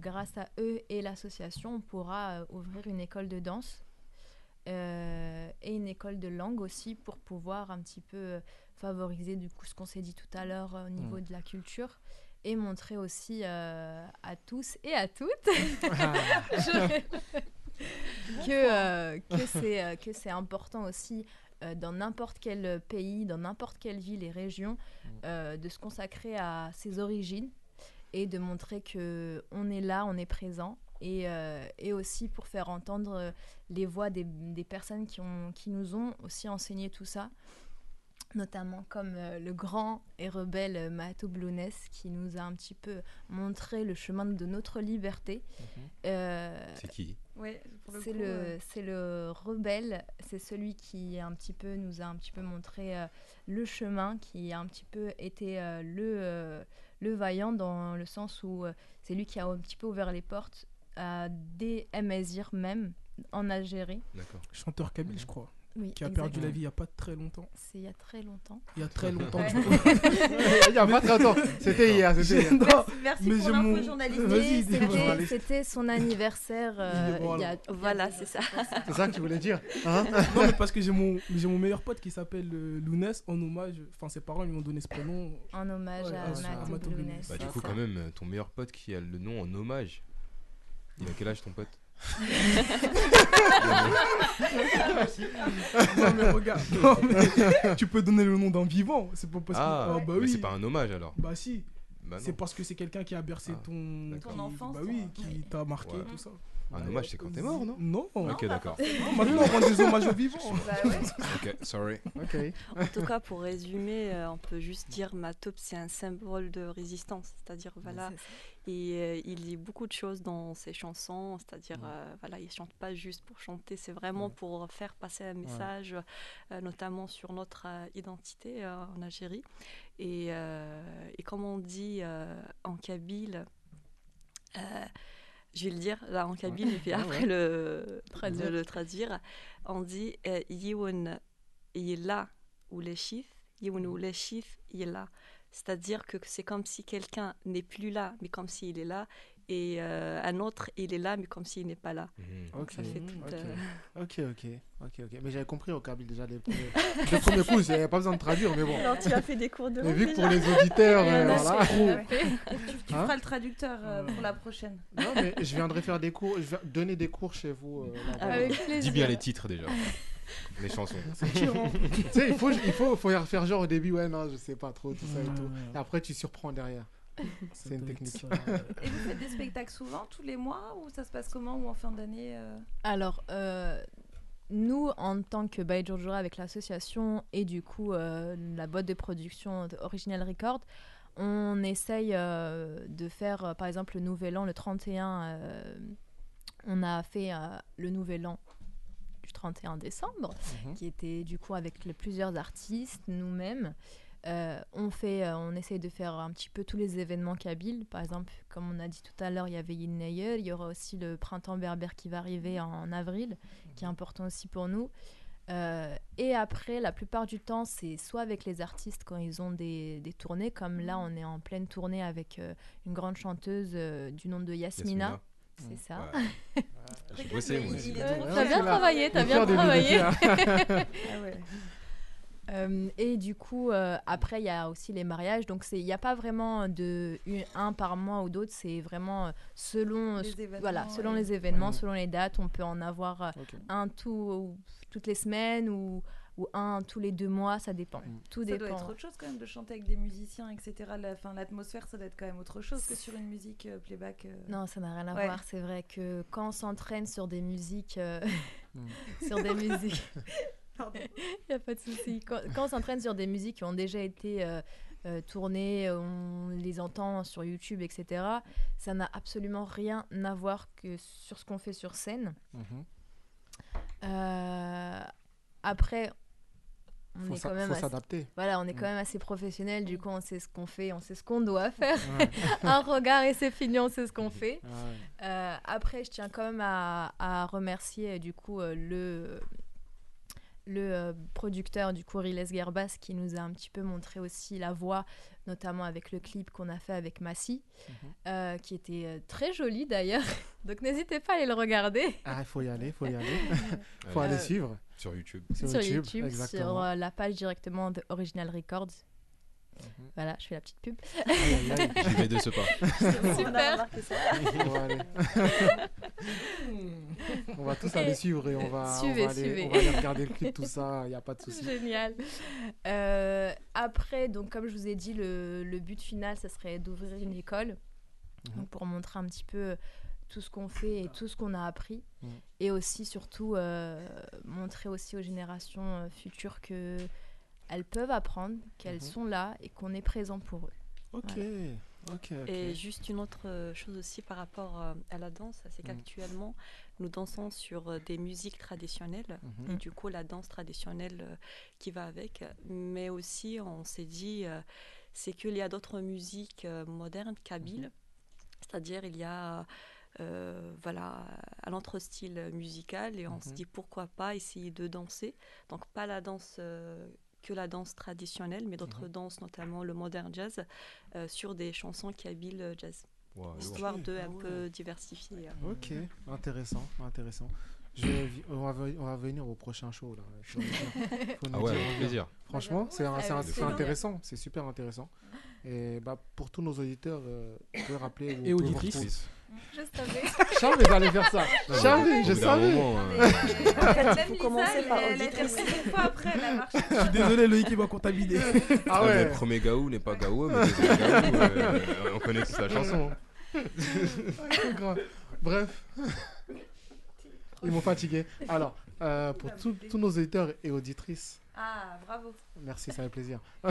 grâce à eux et l'association, on pourra ouvrir une école de danse euh, et une école de langue aussi pour pouvoir un petit peu favoriser du coup ce qu'on s'est dit tout à l'heure au niveau Mm. de la culture et montrer aussi euh, à tous et à toutes Ah. *laughs* Je- *laughs* que, euh, que c'est euh, que c'est important aussi euh, dans n'importe quel pays, dans n'importe quelle ville et région, euh, de se consacrer à ses origines et de montrer que on est là, on est présent. Et, euh, et aussi pour faire entendre les voix des, des personnes qui, ont, qui nous ont aussi enseigné tout ça, notamment comme euh, le grand et rebelle euh, Mahato Blounes qui nous a un petit peu montré le chemin de notre liberté. Euh, C'est qui? Ouais, c'est le, euh, c'est le rebelle, c'est celui qui un petit peu nous a un petit peu montré euh, le chemin, qui a un petit peu été euh, le, euh, le vaillant dans le sens où euh, c'est lui qui a un petit peu ouvert les portes à des Mzir même en Algérie. D'accord. Chanteur Kabyle, je crois. Oui, qui a perdu la vie il n'y a pas très longtemps. C'est il y a très longtemps. Il y a très longtemps. Ouais. du *laughs* coup. Il y a pas très longtemps. C'était hier, c'était hier. Non, Merci, merci mais pour j'ai l'info mon- journalistique. C'était- journaliste. C'était son anniversaire. euh, Voilà. il y a- c'est ça. *laughs* C'est ça que tu voulais dire hein non, mais parce que j'ai mon, j'ai mon meilleur pote qui s'appelle euh, Lounès en hommage. Enfin, ses parents lui ont donné ce prénom. En hommage Ouais, à. Blounes. Bah, du coup, quand même, euh, ton meilleur pote qui a le nom en hommage. Il a quel âge ton pote? Non, mais regarde. non, mais tu peux donner le nom d'un vivant. C'est pas parce que. Ah, Ah, bah mais oui. c'est pas un hommage alors. Bah si. Bah c'est parce que c'est quelqu'un qui a bercé Ah, ton. enfance, Bah oui, qui t'a marqué Ouais. tout ça. Un hommage, c'est quand t'es mort, non Non. Ok, d'accord. Non, Maintenant, on rend des hommages aux vivants. Bah ouais. Ok, sorry. Ok. En tout cas, pour résumer, euh, on peut juste dire Matop, c'est un symbole de résistance. C'est-à-dire, voilà, et euh, il dit beaucoup de choses dans ses chansons. C'est-à-dire, euh, voilà, il chante pas juste pour chanter, c'est vraiment pour faire passer un message, notamment sur notre identité en Algérie. Et, et comme on dit en kabyle, euh, je vais le dire là en kabyle et puis Ouais, après ouais. le, Traduire. le, le traduire. On dit Yiwoun Yila ou les chiffres, Yiwoun ou les chiffres Yila. C'est-à-dire que c'est comme si quelqu'un n'est plus là, mais comme s'il est là, et euh, un autre, il est là, mais comme s'il n'est pas là. Mhm. Ok. Ça fait tout, ok. euh, Ok, ok, ok, ok. Mais j'avais compris au Kabyle déjà des premiers, *laughs* des premiers coups, il n'y avait pas besoin de traduire, mais bon. Alors, tu as fait des cours de Mais vu que pour les auditeurs, euh, a voilà. Tu, tu Hein feras le traducteur euh, pour la prochaine. Non, mais je viendrai faire des cours, je vais donner des cours chez vous. euh, Dis bien les titres déjà. les chansons. *laughs* tu sais, il faut, il faut, faut faire genre au début, ouais, non, je sais pas trop, tout ça et tout. Et après, tu surprends derrière. C'est une technique. *laughs* Et vous faites des spectacles souvent, tous les mois, ou ça se passe comment, ou en fin d'année euh Alors, euh, nous, en tant que Baï Jourjoura avec l'association et du coup euh, la boîte de production de Original Record, on essaye euh, de faire, euh, par exemple, le Nouvel An, le 31, euh, on a fait euh, le Nouvel An du 31 décembre, Mhm. qui était du coup avec le- plusieurs artistes, nous-mêmes. Euh, on fait, euh, on essaye de faire un petit peu tous les événements kabyles. Par exemple, comme on a dit tout à l'heure, il y avait Yilneyer, il y aura aussi le printemps berbère qui va arriver en avril, qui est important aussi pour nous. Euh, et après, la plupart du temps, c'est soit avec les artistes quand ils ont des, des tournées, comme là, on est en pleine tournée avec euh, une grande chanteuse euh, du nom de Yasmina. C'est ça. Ouais. *laughs* J'ai bossé moi t'as bien travaillé, t'as bien cœur de travaillé. *laughs* Euh, et du coup, euh, après, il y a aussi les mariages. Donc, il n'y a pas vraiment de une- un par mois ou d'autres. C'est vraiment euh, selon, Les événements, voilà, selon ouais. les événements, selon les dates. On peut en avoir un tout, toutes les semaines ou, ou un tous les deux mois. Ça dépend. Tout Ça doit être autre chose quand même de chanter avec des musiciens, etc. La, fin, l'atmosphère, ça doit être quand même autre chose que sur une musique euh, playback. euh. Non, ça n'a rien à Ouais. voir. C'est vrai que quand on s'entraîne sur des musiques, euh, Mhm. *laughs* sur des musiques, *laughs* il *laughs* n'y a pas de souci. Quand, quand on s'entraîne sur des musiques qui ont déjà été euh, euh, tournées, on les entend sur YouTube, etc., ça n'a absolument rien à voir que sur ce qu'on fait sur scène. Mhm. Euh, après, on Faut est quand même faut assez, s'adapter. voilà, on est quand même assez professionnel. Du coup, on sait ce qu'on fait, on sait ce qu'on doit faire. Ouais. *laughs* Un regard et c'est fini, on sait ce qu'on fait. Ouais. Euh, après, je tiens quand même à, à remercier du coup le, le euh, producteur du coup Riles Gerbas qui nous a un petit peu montré aussi la voix, notamment avec le clip qu'on a fait avec Massy, Mhm. euh, qui était euh, très joli d'ailleurs. *laughs* Donc n'hésitez pas à aller le regarder. Ah, il faut y aller, il faut y aller. *laughs* faut Euh, aller suivre. Sur YouTube. sur YouTube, sur exactement. euh, la page directement de Original Records. Mhm. Voilà, je fais la petite pub. Aïe. J'y vais de ce pas. *laughs* Super. On va aller. on va tous aller suivre et on va, on Suivez, va aller, suivez. on va aller regarder le clip, tout ça, il n'y a pas de souci. Génial. Euh, après, donc comme je vous ai dit, le, le but final, ça serait d'ouvrir une école Mhm. donc pour montrer un petit peu tout ce qu'on fait et tout ce qu'on a appris. Mhm. Et aussi, surtout, euh, montrer aussi aux générations euh, futures que elles peuvent apprendre, qu'elles Mhm. sont là et qu'on est présent pour eux. Ok, Voilà. ok, ok. Et juste une autre euh, chose aussi par rapport euh, à la danse, c'est Mhm. qu'actuellement, nous dansons sur euh, des musiques traditionnelles, Mhm. et du coup, la danse traditionnelle qui va avec. Mais aussi, on s'est dit, c'est qu'il y a d'autres musiques modernes, kabyles, c'est-à-dire il y a euh, voilà, un autre style musical, et on se dit pourquoi pas essayer de danser. Donc, pas la danse. euh, que la danse traditionnelle, mais d'autres Mhm. danses, notamment le modern jazz, euh, sur des chansons kabyles euh, jazz, Wow, histoire de ah un ouais. peu diversifier. euh. Ok, intéressant, intéressant. Je on, va, ve- on va venir au prochain show là. *laughs* Faut nous Ah ouais, dire, avec on plaisir. Franchement, c'est Ah oui, c'est intéressant, c'est super intéressant. Et bah, pour tous nos auditeurs, euh, vous pouvez rappeler. Et auditrices. Je savais. Savais que j'allais faire ça. *laughs* Je savais, Au je savais. moment, euh, Même Lisa, commencer par elle a fois après. Je suis désolé, Loïc, il va comptabiliser. Ah ah, ouais. Le premier Gaou n'est pas Gaou, mais le deuxième Gaou, euh, on connaît tous la chanson. Bref. Ils m'ont fatigué. Alors, euh, pour tous tous nos auditeurs et auditrices, Ah, bravo. merci, ça fait plaisir. *laughs*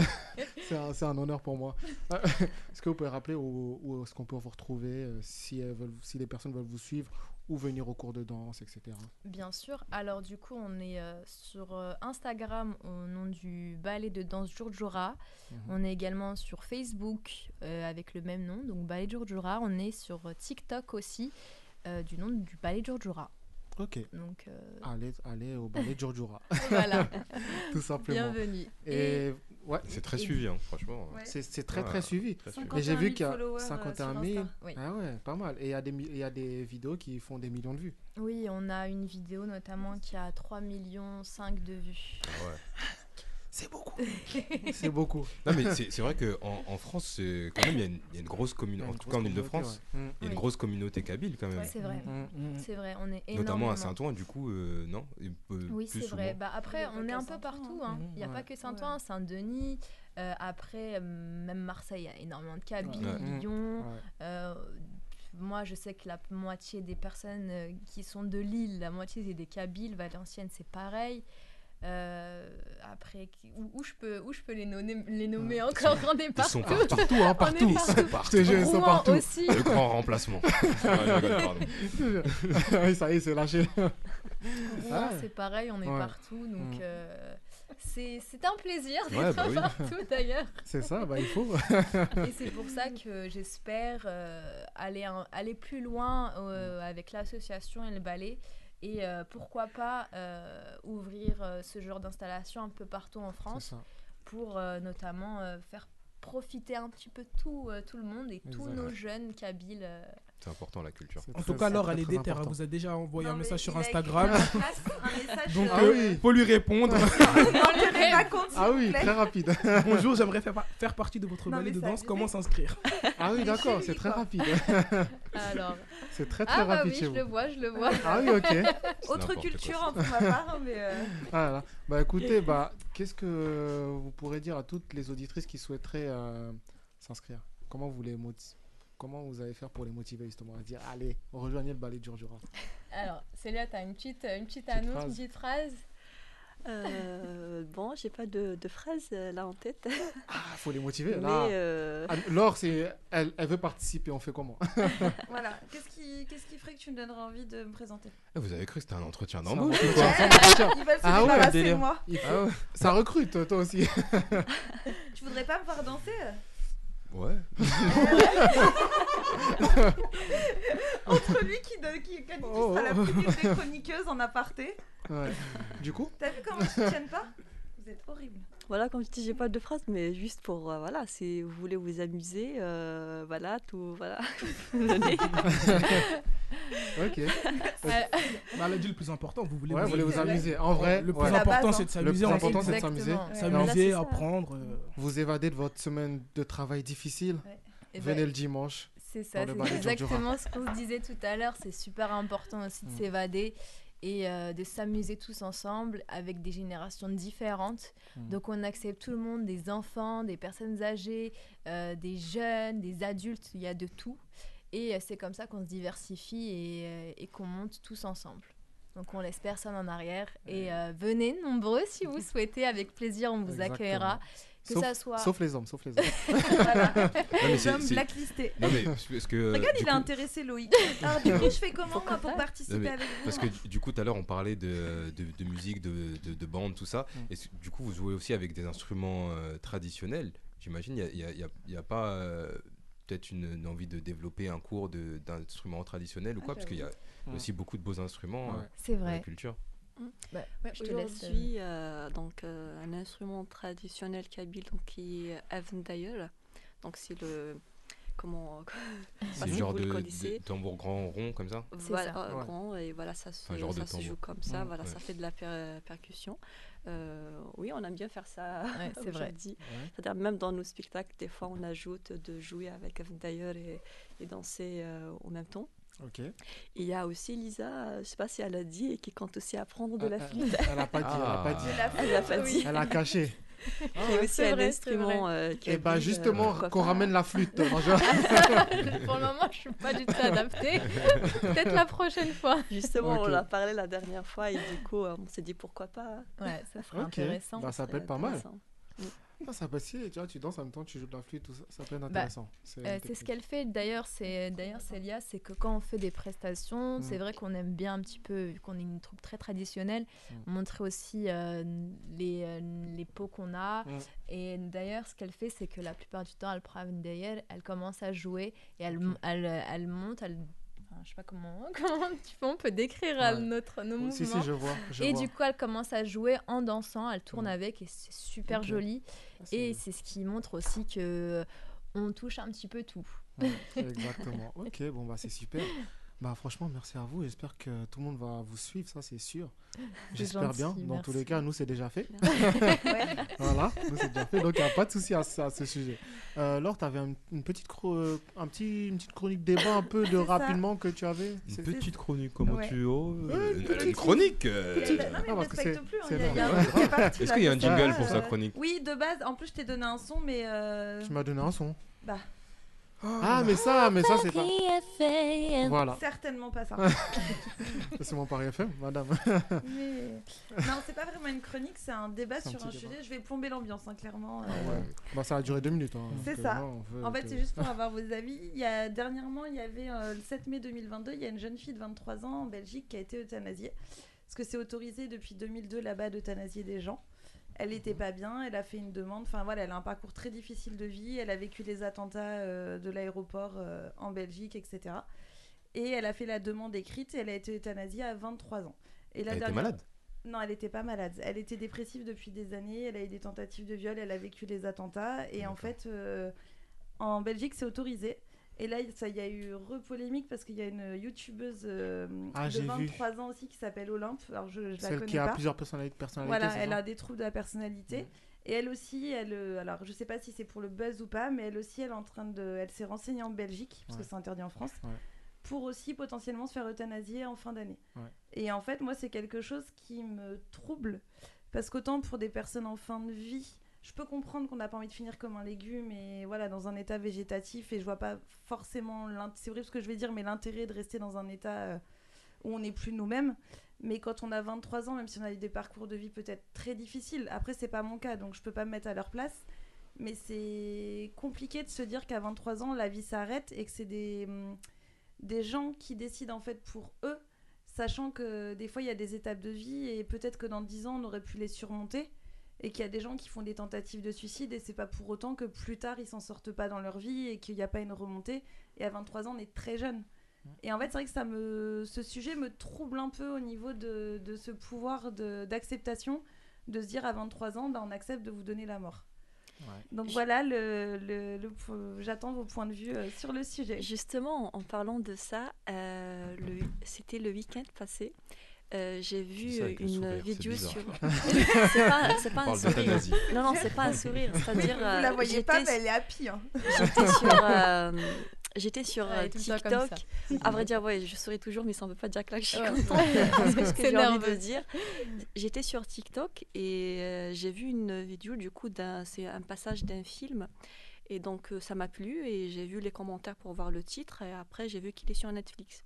c'est un, honneur pour moi. *laughs* Est-ce que vous pouvez rappeler où, où est-ce qu'on peut vous retrouver euh, si, elles veulent, si les personnes veulent vous suivre ou venir au cours de danse, etc. Bien sûr. Alors du coup, on est euh, sur euh, Instagram au nom du ballet de danse Jurjura. Mhm. On est également sur Facebook euh, avec le même nom, donc ballet Jurjura. On est sur euh, TikTok aussi euh, du nom du ballet Jurjura. Ok. Donc euh, Allez, allez au ballet de Jurjura. *laughs* voilà. *laughs* Tout simplement. Bienvenue. Et ouais, C'est très Et- suivi, hein, franchement. Ouais. c'est très Ah, très suivi. très suivi. Et j'ai vu 51 qu'il y 000 a followers, euh, 51 sur 000. Insta. Oui. Ah ouais, pas mal. Et il y, a des mi- il y a des vidéos qui font des millions de vues. Oui, on a une vidéo notamment qui a 3 millions 5 de vues. Ah ouais. *laughs* C'est beaucoup. *laughs* C'est beaucoup. Non, mais c'est vrai qu'en en France, quand même, il y, a une- il y a une grosse communauté, en tout cas en Ile-de-France, ouais. Mm. il y a une Oui. grosse communauté kabyle quand même. C'est vrai. Mm, mm. C'est vrai, on est énormément. Notamment à Saint-Ouen, du coup, euh, non Et Oui, c'est vrai. Bah, après, on est un peu partout. hein. hein. Il n'y a pas que Saint-Ouen, Saint-Denis. Euh, après, euh, même Marseille, il y a énormément de Kabyles, Ouais. Lyon. Ouais. Euh, moi, je sais que la moitié des personnes qui sont de Lille, la moitié c'est des Kabyles. Valenciennes, c'est pareil. Euh, après, où, où je peux, où je peux les nommer, les nommer encore? On est Ils sont partout. partout. Partout, hein, partout. partout. ils sont partout. aussi. Le grand remplacement. *laughs* Ouais, *laughs* *laughs* oui, ça y est, c'est lâché. Ah. c'est pareil, on est Ouais. partout. Donc, Mm. euh, c'est c'est un plaisir d'être Ouais, bah oui. partout d'ailleurs. C'est ça, bah il faut. Et c'est pour ça que j'espère euh, aller, aller plus loin euh, avec l'association et le ballet. Et euh, pourquoi pas euh, ouvrir euh, ce genre d'installation un peu partout en France pour notamment faire profiter un petit peu tout, tout le monde et tous nos jeunes kabyles. C'est important la culture. En tout cas, Laure, elle est déterre. Elle vous a déjà envoyé Non, un message sur Instagram. place un message, Donc, euh, Ah oui. faut lui répondre. Ah oui, très rapide. *laughs* Bonjour, j'aimerais faire, faire partie de votre ballet de danse. Comment s'inscrire? Ah oui, d'accord, c'est très rapide. *laughs* Alors, C'est très très ah bah rapide oui, chez je vous. le vois, je le vois. Ah oui, ok. Autre culture quoi. pour ma part, hein, mais euh, *laughs* Ah là. Bah écoutez, bah qu'est-ce que vous pourrez dire à toutes les auditrices qui souhaiteraient euh, s'inscrire? Comment vous les moti- Comment vous allez faire pour les motiver justement à dire allez, rejoignez le ballet de Jurjura? Alors, Célia, tu as une petite, une petite Petite annonce, phrase. une petite phrase? Euh, *laughs* bon, j'ai pas de, de phrase euh, là en tête. Ah, faut les motiver. Mais Là, euh, Ah, Laure, c'est elle, elle veut participer. On fait comment? *laughs* Voilà. Qu'est-ce qui, qu'est-ce qui ferait que tu me donnerais envie de me présenter? Eh, Vous avez cru que c'était un entretien d'embauche ou quoi? *laughs* Ils veulent se Ah ouais, délire. moi. Il faut- Ah ouais. Ça recrute, toi aussi. Tu voudrais pas me voir danser? Ouais. *laughs* Entre lui qui, donne, qui, qu'il Oh, la des chroniqueuses en aparté. Ouais. Du coup T'as vu comment tu tiennes pas? Vous êtes horrible. Voilà, comme je dis, j'ai pas de phrase, mais juste pour, euh, voilà, si vous voulez vous amuser, euh, voilà, tout, voilà. Venez. *laughs* Ok. Bah, elle a dit le plus important, vous voulez Ouais, vous vous voulez vous amuser. En vrai, le plus ouais. Base, important hein. c'est de s'amuser. Le plus important, c'est de s'amuser. Ouais. S'amuser, apprendre. euh, Vous évadez de votre semaine de travail difficile. Venez bah, le dimanche. C'est ça, dans le c'est balai exactement ce qu'on se disait tout à l'heure. C'est super important aussi de Mm. s'évader et euh, de s'amuser tous ensemble avec des générations différentes. Mm. Donc on accepte tout le monde, des enfants, des personnes âgées, euh, des jeunes, des adultes, il y a de tout. Et euh, c'est comme ça qu'on se diversifie et, et qu'on monte tous ensemble. Donc on laisse personne en arrière. Et euh, venez nombreux si vous *laughs* souhaitez, avec plaisir, on vous Exactement. accueillera. Que sauf, ça soit... sauf les hommes, sauf les *laughs* hommes. Voilà. Non, mais Les hommes blacklistés. Non, mais parce que. Regarde, du il a coup- intéressé Loïc. Alors du coup, je fais comment moi, pour Non, participer mais avec vous Parce que du- coup, tout à l'heure, on parlait de, de, de musique, de, de, de bande, tout ça. Mm. Et du coup, vous jouez aussi avec des instruments euh, traditionnels. J'imagine, il n'y a, il y a- il y a pas euh, peut-être une, une envie de développer un cours de- d'instruments traditionnels ou Ah, quoi Parce qu'il y a aussi beaucoup de beaux instruments euh, Ouais. C'est dans la vrai. culture. Bah, Ouais, je te laisse, euh, Aujourd'hui, euh, donc euh, un instrument traditionnel kabyle donc qui est Aventaïeul. Donc c'est le comment *laughs* C'est le genre de, tambour grand rond comme ça? C'est voilà, ça. euh, Ouais. grand et voilà ça se, ça se joue comme ça. Mm. Voilà, Ouais. ça fait de la per- percussion. Euh, oui, on aime bien faire ça. Ouais, *laughs* c'est vrai. C'est-à-dire même dans nos spectacles, des fois on ajoute de jouer avec Aventaïeul et, et danser euh, en même temps. Ok. Il y a aussi Lisa, euh, je sais pas si elle a dit, et qui compte aussi apprendre de la Euh, flûte. Elle a pas dit, elle a pas Ah. dit. Elle a pas dit. Elle a caché. Il y a aussi c'est un vrai, instrument euh, qui Et bah justement, pourquoi qu'on ramène la flûte. Je- *laughs* Pour le moment, je suis pas du tout adaptée. *laughs* Peut-être la prochaine fois. Justement, on en a parlé la dernière fois et du coup, euh, on s'est dit pourquoi pas. Ouais, ça serait intéressant. Bah, ça peut être pas mal. Ah, ça si, tu vois, tu danses en même temps, tu joues de la flûte, tout ça, ça peut être Bah, intéressant. C'est Euh, ce qu'elle fait d'ailleurs, c'est d'ailleurs Célia, c'est que quand on fait des prestations, Mm. c'est vrai qu'on aime bien un petit peu, vu qu'on est une troupe très traditionnelle, Mm. montrer aussi euh, les, euh, les pots qu'on a. Mm. Et d'ailleurs, ce qu'elle fait, c'est que la plupart du temps, elle prend une derrière, elle commence à jouer et elle, elle, euh, elle monte, elle, enfin, je sais pas comment, *laughs* comment tu peux, on peut décrire Ouais. notre, nos mouvements. Si, si, je vois. je et vois. du coup, elle commence à jouer en dansant, elle tourne avec et c'est super joli. Ah, Et c'est ce qui montre aussi que on touche un petit peu tout. Ouais, *laughs* exactement. Ok, bon, bah, c'est super. Bah, franchement, merci à vous. J'espère que tout le monde va vous suivre, ça, c'est sûr. *laughs* J'espère bien. Dans tous les cas, nous, c'est déjà fait. *laughs* Ouais. *laughs* Voilà, nous, c'est déjà fait. Donc, il n'y a pas de souci à, ce- à ce sujet. Euh, Laure, tu avais une petite, euh, un petit, une petite chronique débat un peu de ça. rapidement que tu avais? Une petite chronique, comment Ouais. tu oh, Ouais, euh, une une, petite chronique euh, Non, mais il Ah, parce que c'est- plus. hein, est Est-ce qu'il y a un jingle pour sa chronique Oui, de base. En plus, je t'ai donné un son, mais. Tu m'as donné un son. Bah. Ah, mais ça, mais ça, c'est pas. FM. Voilà, Certainement pas ça. *laughs* c'est mon Paris FM, madame. *laughs* Mais- Non, c'est pas vraiment une chronique, c'est un débat sur un sujet. Je vais plomber l'ambiance, hein, clairement. euh. Ouais. Bah, ça a duré deux minutes. hein, C'est ça. euh, En fait, que- c'est juste pour *laughs* avoir vos avis. Il y a, dernièrement, il y avait euh, le 7 mai 2022, il y a une jeune fille de 23 ans en Belgique qui a été euthanasiée. Parce que c'est autorisé depuis 2002 là-bas d'euthanasier des gens. Elle n'était Mhm. pas bien, elle a fait une demande. Enfin voilà, elle a un parcours très difficile de vie. Elle a vécu les attentats euh, de l'aéroport euh, en Belgique, etc. Et elle a fait la demande écrite et elle a été euthanasiée à 23 ans. Et la Elle était malade? Non, elle n'était pas malade. Elle était dépressive depuis des années. Elle a eu des tentatives de viol. Elle a vécu les attentats. Et en D'accord. fait, euh, en Belgique, c'est autorisé. Et là, ça y a eu re-polémique parce qu'il y a une youtubeuse euh, Ah, de j'ai vu. 23 ans aussi qui s'appelle Olympe. Alors, je, je la Celle connais qui a pas. plusieurs personnalités. personnalités Voilà, elle ça a des troubles de la personnalité. Et elle aussi, elle, euh, alors je sais pas si c'est pour le buzz ou pas, mais elle aussi, elle est en train de, elle s'est renseignée en Belgique parce Ouais. que c'est interdit en France, Ouais. pour aussi potentiellement se faire euthanasier en fin d'année. Ouais. Et en fait, moi, c'est quelque chose qui me trouble parce qu'autant pour des personnes en fin de vie, je peux comprendre qu'on n'a pas envie de finir comme un légume et voilà dans un état végétatif et je vois pas forcément, c'est vrai ce que je vais dire, mais l'intérêt de rester dans un état euh, où on n'est plus nous-mêmes. Mais quand on a 23 ans, même si on a eu des parcours de vie peut-être très difficiles, après c'est pas mon cas, donc je peux pas me mettre à leur place. Mais c'est compliqué de se dire qu'à 23 ans, la vie s'arrête et que c'est des, hum, des gens qui décident en fait pour eux, sachant que des fois il y a des étapes de vie et peut-être que dans 10 ans on aurait pu les surmonter et qu'il y a des gens qui font des tentatives de suicide et c'est pas pour autant que plus tard ils s'en sortent pas dans leur vie et qu'il n'y a pas une remontée. Et à 23 ans, on est très jeune. Et en fait, c'est vrai que ça me, ce sujet me trouble un peu au niveau de, de ce pouvoir de- d'acceptation, de, se dire à 23 ans, bah, on accepte de vous donner la mort. Donc voilà, le, le- j'attends vos points de vue euh, sur le sujet. Justement, en parlant de ça, euh, le- c'était le week-end passé. Euh, j'ai vu le une sourire, c'est vidéo sur. *laughs* c'est pas, c'est un sourire. Non, non, c'est pas un sourire. C'est-à-dire. Vous euh, la voyez pas, j'étais- mais elle est happy. Hein. J'étais *laughs* sur, euh, j'étais Ouais, euh, TikTok. À vrai dire, ouais, je souris toujours, mais ça ne veut pas dire que là je suis Ouais. contente. *laughs* Parce que ce que C'est j'ai envie de dire, j'étais sur TikTok et euh, j'ai vu une vidéo du coup c'est un passage d'un film. Et donc euh, ça m'a plu et j'ai vu les commentaires pour voir le titre et après j'ai vu qu'il est sur Netflix.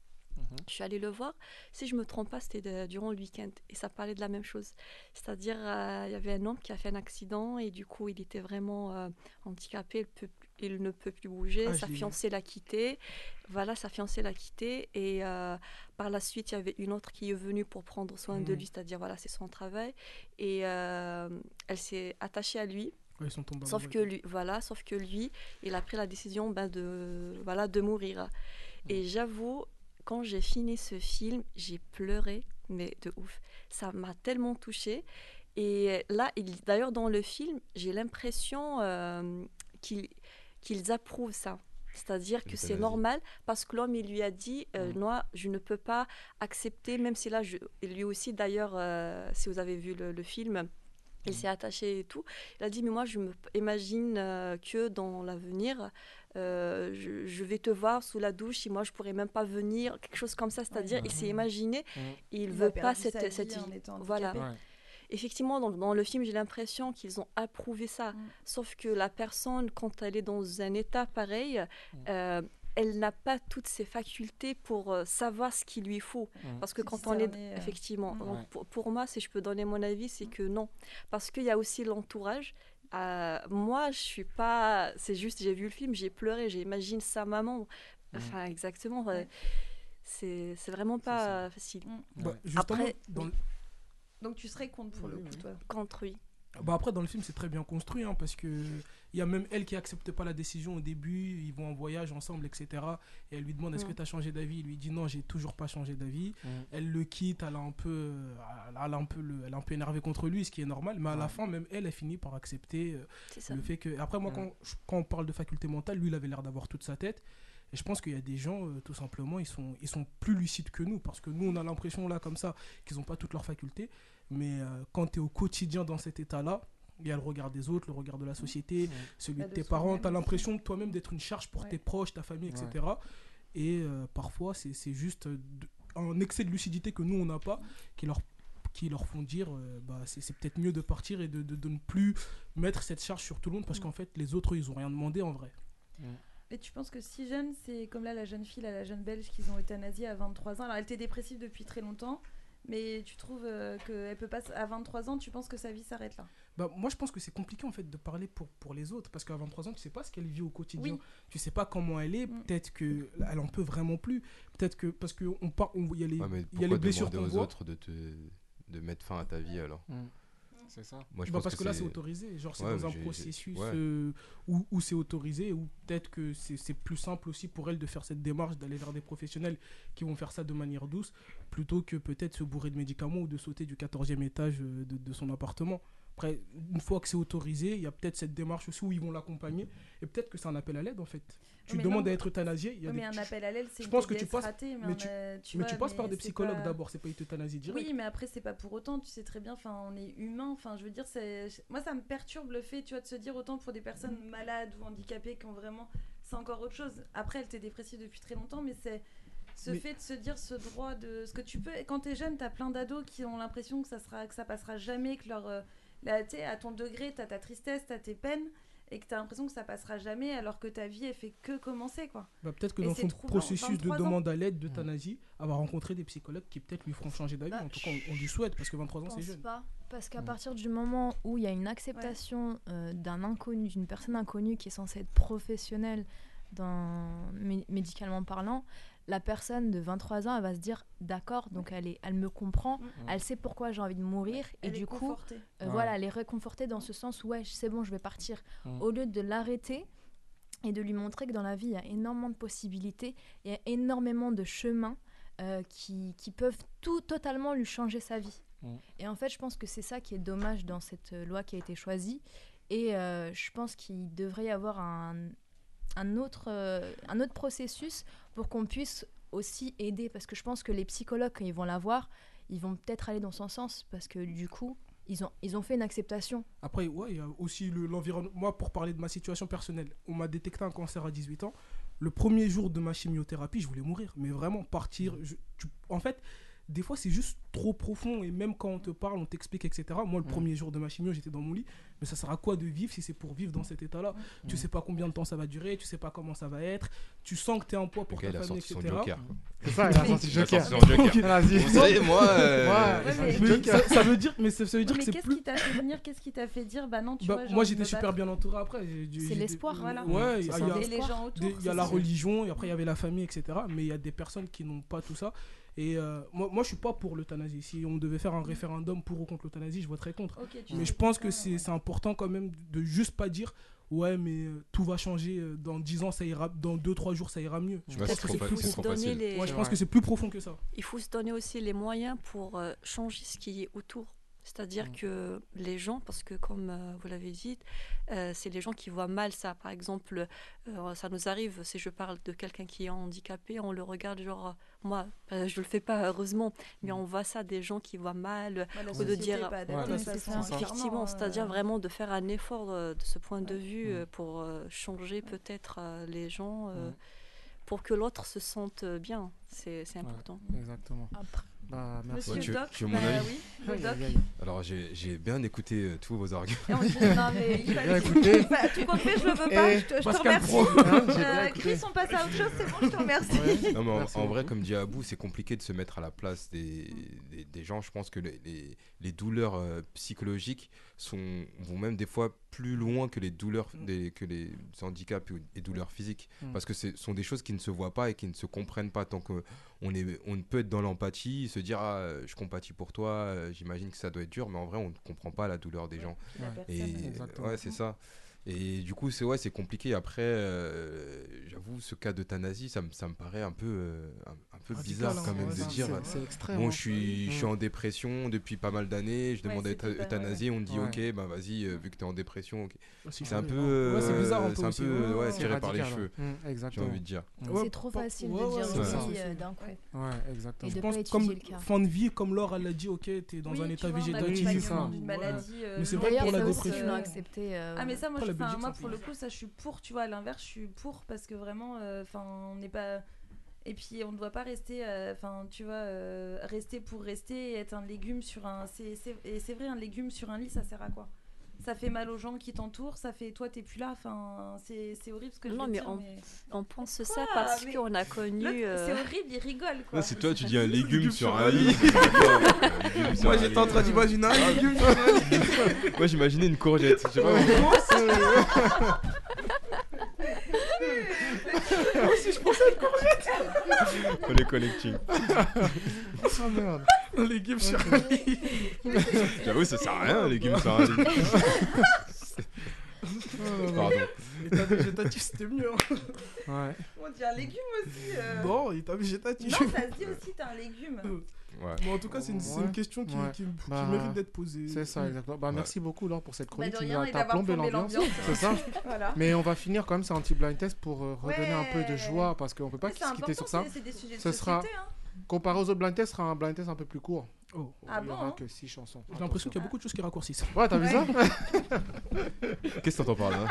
Je suis allée le voir. Si je me trompe pas, c'était durant le week-end et ça parlait de la même chose. C'est-à-dire, euh, il y avait un homme qui a fait un accident et du coup, il était vraiment euh, handicapé. Il, peut- il ne peut plus bouger. Ah, sa fiancée l'a quitté. Voilà, sa fiancée l'a quitté. Et euh, par la suite, il y avait une autre qui est venue pour prendre soin de Mhm. lui, c'est-à-dire, voilà, c'est son travail. Et elle s'est attachée à lui. Ils sont tombés Sauf que lui, voilà, sauf que lui, il a pris la décision ben, de, voilà, de mourir. Et j'avoue, quand j'ai fini ce film, j'ai pleuré, mais de ouf. Ça m'a tellement touchée. Et là, il- d'ailleurs, dans le film, j'ai l'impression euh, qu'ils approuvent ça. C'est-à-dire que c'est normal parce que l'homme, il lui a dit euh, Moi, je ne peux pas accepter, même si là, je, lui aussi, d'ailleurs, euh, si vous avez vu le, le film, il s'est attaché et tout. Il a dit, mais moi, je me imagine euh, que dans l'avenir, euh, je, je vais te voir sous la douche et moi, je pourrais même pas venir, quelque chose comme ça. C'est-à-dire, il s'est imaginé, et il, Il veut pas cette, cette en vie. étant Voilà. Ouais. Effectivement, dans, dans le film, j'ai l'impression qu'ils ont approuvé ça. Sauf que la personne, quand elle est dans un état pareil, euh, elle n'a pas toutes ses facultés pour euh, savoir ce qu'il lui faut. Mm. Parce que quand on est... Euh, Effectivement. mm. Donc, Ouais. pour, pour moi, si je peux donner mon avis, c'est que non. Parce qu'il y a aussi l'entourage. Euh, moi, je suis pas... C'est juste, j'ai vu le film, j'ai pleuré, j'imagine sa maman. Enfin, exactement. C'est c'est vraiment pas facile. Bah, Après, dans le- Donc tu serais contre pour le coup, toi? Contre, oui. Bah après, dans le film, c'est très bien construit, hein, parce que il y a même elle qui accepte pas la décision au début, ils vont en voyage ensemble, etc. Et elle lui demande est-ce Mm. que tu as changé d'avis? Il lui dit non, j'ai toujours pas changé d'avis. Mm. Elle le quitte, elle a un peu, elle a un peu, le, elle est un peu énervée contre lui, ce qui est normal. Mais à la fin, même elle, elle finit par accepter euh, le fait que. Après, moi, Mm. quand, quand on parle de faculté mentale, lui, il avait l'air d'avoir toute sa tête. Et je pense qu'il y a des gens, euh, tout simplement, ils sont, ils sont plus lucides que nous. Parce que nous, on a l'impression, là, comme ça, qu'ils n'ont pas toutes leurs facultés. Mais euh, quand tu es au quotidien dans cet état-là, il y a le regard des autres, le regard de la société, celui de tes parents. Tu as l'impression de toi-même d'être une charge pour Ouais. tes proches, ta famille, etc. Et euh, parfois, c'est c'est juste euh, de- un excès de lucidité que nous, on n'a pas, qui leur qui leur font dire euh, bah, c'est c'est peut-être mieux de partir et de, de- de ne plus mettre cette charge sur tout le monde parce Mm. qu'en fait les autres ils ont rien demandé en vrai Et tu penses que si jeune, c'est comme là la jeune fille, là, la jeune belge qu'ils ont euthanasiée à 23 ans. Alors elle était dépressive depuis très longtemps, mais tu trouves euh, qu'elle peut pas. s- À 23 ans, tu penses que sa vie s'arrête là? Bah, moi je pense que c'est compliqué en fait de parler pour, pour les autres parce qu'à 23 ans tu sais pas ce qu'elle vit au quotidien Oui. tu sais pas comment elle est Mm. peut-être que elle en peut vraiment plus peut-être que parce que on part on- y a les Ouais, mais il y a les blessures qu'on voit autres de, te, de mettre fin à ta vie alors? Mm. C'est ça. Moi, je Bah, pense parce que, là c'est autorisé genre c'est Ouais, dans un processus ouais. euh, où, où c'est autorisé ou peut-être que c'est c'est plus simple aussi pour elle de faire cette démarche d'aller vers des professionnels qui vont faire ça de manière douce plutôt que peut-être se bourrer de médicaments ou de sauter du 14e étage euh, de, de son appartement après une fois que c'est autorisé il y a peut-être cette démarche aussi où ils vont l'accompagner et peut-être que c'est un appel à l'aide en fait tu Mais demandes non. à être euthanasié il y a des- mais un appel à l'aide, c'est une pense que tu passes ratée, mais tu, tu mais vois, tu passes par des psychologues pas- d'abord c'est pas une euthanasie directe Oui, mais après, c'est pas pour autant, tu sais très bien, enfin, on est humain, enfin, je veux dire, moi, ça me perturbe le fait, tu vois, de se dire autant pour des personnes malades ou handicapées qui ont vraiment, c'est encore autre chose. Après, elle était dépressive depuis très longtemps, mais c'est ce Mais- fait de se dire ce droit de ce que tu peux. Quand t'es jeune, t'as plein d'ados qui ont l'impression que ça sera, que ça passera jamais, que leur, euh, là, tu sais, à ton degré, t'as ta tristesse, t'as tes peines. Et que t'as l'impression que ça passera jamais alors que ta vie elle fait que commencer quoi. Bah, peut-être que Et dans c'est son processus de 23 ans. demande à l'aide d'euthanasie, avoir rencontré des psychologues qui peut-être lui feront changer d'avis. Bah, en tout cas, on, on lui souhaite parce que 23 ans, Je c'est jeune. pas. Parce qu'à Mm. partir du moment où il y a une acceptation euh, d'un inconnu, d'une personne inconnue qui est censée être professionnelle dans, médicalement parlant, la personne de 23 ans, elle va se dire d'accord, donc elle, est, elle me comprend, Mm. elle sait pourquoi j'ai envie de mourir, et Elle est du coup, euh, Ouais. voilà, elle est réconfortée dans ce sens où ouais, c'est bon, je vais partir. Mm. Au lieu de l'arrêter et de lui montrer que dans la vie, il y a énormément de possibilités, il y a énormément de chemins euh, qui, qui peuvent tout totalement lui changer sa vie. Mm. Et en fait, je pense que c'est ça qui est dommage dans cette euh, loi qui a été choisie. Et euh, je pense qu'il devrait y avoir un, un, autre, euh, un autre processus pour qu'on puisse aussi aider. Parce que je pense que les psychologues, quand ils vont la voir, ils vont peut-être aller dans son sens. Parce que du coup, ils ont, ils ont fait une acceptation. Après, ouais, il y a aussi le- l'environnement. Moi, pour parler de ma situation personnelle, on m'a détecté un cancer à 18 ans. Le premier jour de ma chimiothérapie, je voulais mourir. Mais vraiment, partir. je- tu- en fait, des fois, c'est juste trop profond. Et même quand on te parle, on t'explique, etc. Moi, le Mm. premier jour de ma chimio, j'étais dans mon lit. Mais ça sert à quoi de vivre si c'est pour vivre dans cet état-là? Tu Mm. sais pas combien de temps ça va durer, tu sais pas comment ça va être. Tu sens que tu es un poids pour gars, ta famille, etc. C'est ça, il a sorti *laughs* Il a Joker. Joker. *laughs* Vas-y. Vous savez, moi, euh, Ouais, Ouais, mais- Mais Joker. ça, ça veut dire, mais ça, ça veut dire que mais c'est qu'est-ce plus. qui t'a fait venir? Qu'est-ce qui t'a fait dire Bah non, tu Bah, vois. moi j'étais me super bien entouré après. C'est l'espoir. Voilà. Ouais, il y a- les gens autour. il y a la religion, et après il y avait la famille, etc. Mais il y a des personnes qui n'ont pas tout ça. Et euh, moi, moi je suis pas pour l'euthanasie. Si on devait faire un référendum pour ou contre l'euthanasie, je voterais contre. Mais je pense que c'est important quand même de juste pas dire ouais, mais euh, tout va changer euh, dans 10 ans, ça ira, dans 2-3 jours, ça ira mieux. Je Ouais, pense que trop c'est plus profond. trop donner facile. les- Ouais, je C'est pense vrai. que c'est plus profond que ça. Il faut se donner aussi les moyens pour changer ce qui est autour. C'est-à-dire Mm. que les gens, parce que comme euh, vous l'avez dit, euh, c'est les gens qui voient mal ça. Par exemple, euh, ça nous arrive, si je parle de quelqu'un qui est handicapé, on le regarde genre, moi, euh, je le fais pas heureusement, mais on voit ça des gens qui voient mal, Bah, ou de dire- pas Ouais, ça. Effectivement, c'est-à-dire vraiment de faire un effort euh, de ce point de Ouais. vue Mm. euh, pour euh, changer peut-être euh, les gens, euh, Mm. pour que l'autre se sente bien. C'est important. Exactement. Après, Bah, merci. Monsieur Ouais, tu veux- Doc, tu veux mon bah avis oui, le Aïe, Doc. aïe, aïe. Alors, j'ai bien écouté euh, tous vos arguments. Non, mais il *laughs* fallait- écouté. *laughs* Bah, tu comptes fait, je le veux pas. Et Je te, je te Pascal remercie. Euh. Chris, on passe à autre chose, c'est bon, je te remercie. Ouais. Non, mais en, vrai, comme dit Abou, c'est compliqué de se mettre à la place des, des, des gens. Je pense que les, les, les douleurs euh, psychologiques sont, vont même des fois plus loin que les douleurs, des, que les handicaps et, douleurs physiques. Mm. Parce que ce sont des choses qui ne se voient pas et qui ne se comprennent pas. Tant qu'on est, on peut être dans l'empathie, se dire ah, euh, je compatis pour toi, euh, j'imagine que ça doit être dur, mais en vrai, on ne comprend pas la douleur des gens. La Ouais. personne, Et ouais, c'est ça. Et du coup, c'est ouais, c'est compliqué. Après, euh, j'avoue, ce cas d'euthanasie, ça, me- ça me paraît un peu, euh, un, un peu Radical, bizarre hein, quand même ouais, de dire. C'est- extrême. Bon, hein. je suis, je suis Mm. en dépression depuis pas mal d'années, je Ouais, demande à être euthanasié, on me dit Ouais. ok, bah vas-y, euh, vu que t'es en dépression, ok. C'est c'est un peu, hein. Ouais, c'est bizarre un peu c'est un aussi, peu, ouais. ouais, C'est tiré par les cheveux, hein. Mm, j'ai envie de dire. Ouais, c'est trop facile ouais, de ouais, dire d'un coup. Ouais, exactement. Je pense comme fin de vie, comme Laure elle l'a dit, ok, t'es dans un état végétatif. Ouais. Mais c'est vrai pour la dépression. Ah mais ça moi, la enfin, Belgique, moi pour le coup ça je suis pour tu vois à l'inverse je suis pour parce que vraiment euh, enfin on n'est pas et puis on ne doit pas rester euh, enfin tu vois euh, rester pour rester et être un légume sur un c'est- et c'est vrai un légume sur un lit ça sert à quoi? Ça fait mal aux gens qui t'entourent ça fait toi t'es plus là enfin c'est c'est horrible ce que je Non, veux mais dire on- mais On pense Quoi ça parce qu'on a connu. Euh, c'est horrible il rigole quoi c'est toi, tu dis un Légume sur un lit. *laughs* Sur Moi j'étais en train d'imaginer un légume sur un lit. Moi, j'imaginais une courgette. *laughs* Je sais pas pourquoi. Moi aussi je pensais à une courgette. Pour les collecting. Oh merde. Un légume sur un lit. J'avoue, ça sert à rien, un légume sur un lit. Pardon. L'état végétatif c'était mieux. hein. Ouais. on dit un légume aussi euh. Non, état végétatif. non ça se dit aussi t'es un légume Ouais. Bon, en tout cas, c'est une, c'est Ouais. une question qui, Ouais. qui- qui Bah, mérite d'être posée. C'est ça, exactement. Bah, Ouais. Merci beaucoup, Laure, pour cette Bah, chronique. de qui rien t'as plombé l'ambiance. C'est ça. *laughs* voilà Mais on va finir quand même, c'est un petit blind test pour euh, redonner un peu de joie parce qu'on peut pas se quitter sur ça. c'est- c'est des sujets de Ce sera- hein. Comparé aux autres blind tests, ce sera un blind test un peu plus court. Oh. Ah Il y bon, aura hein que 6 chansons. J'ai l'impression qu'il y a beaucoup de choses qui raccourcissent. Ouais, t'as vu ça *laughs* Qu'est-ce que t'entends par là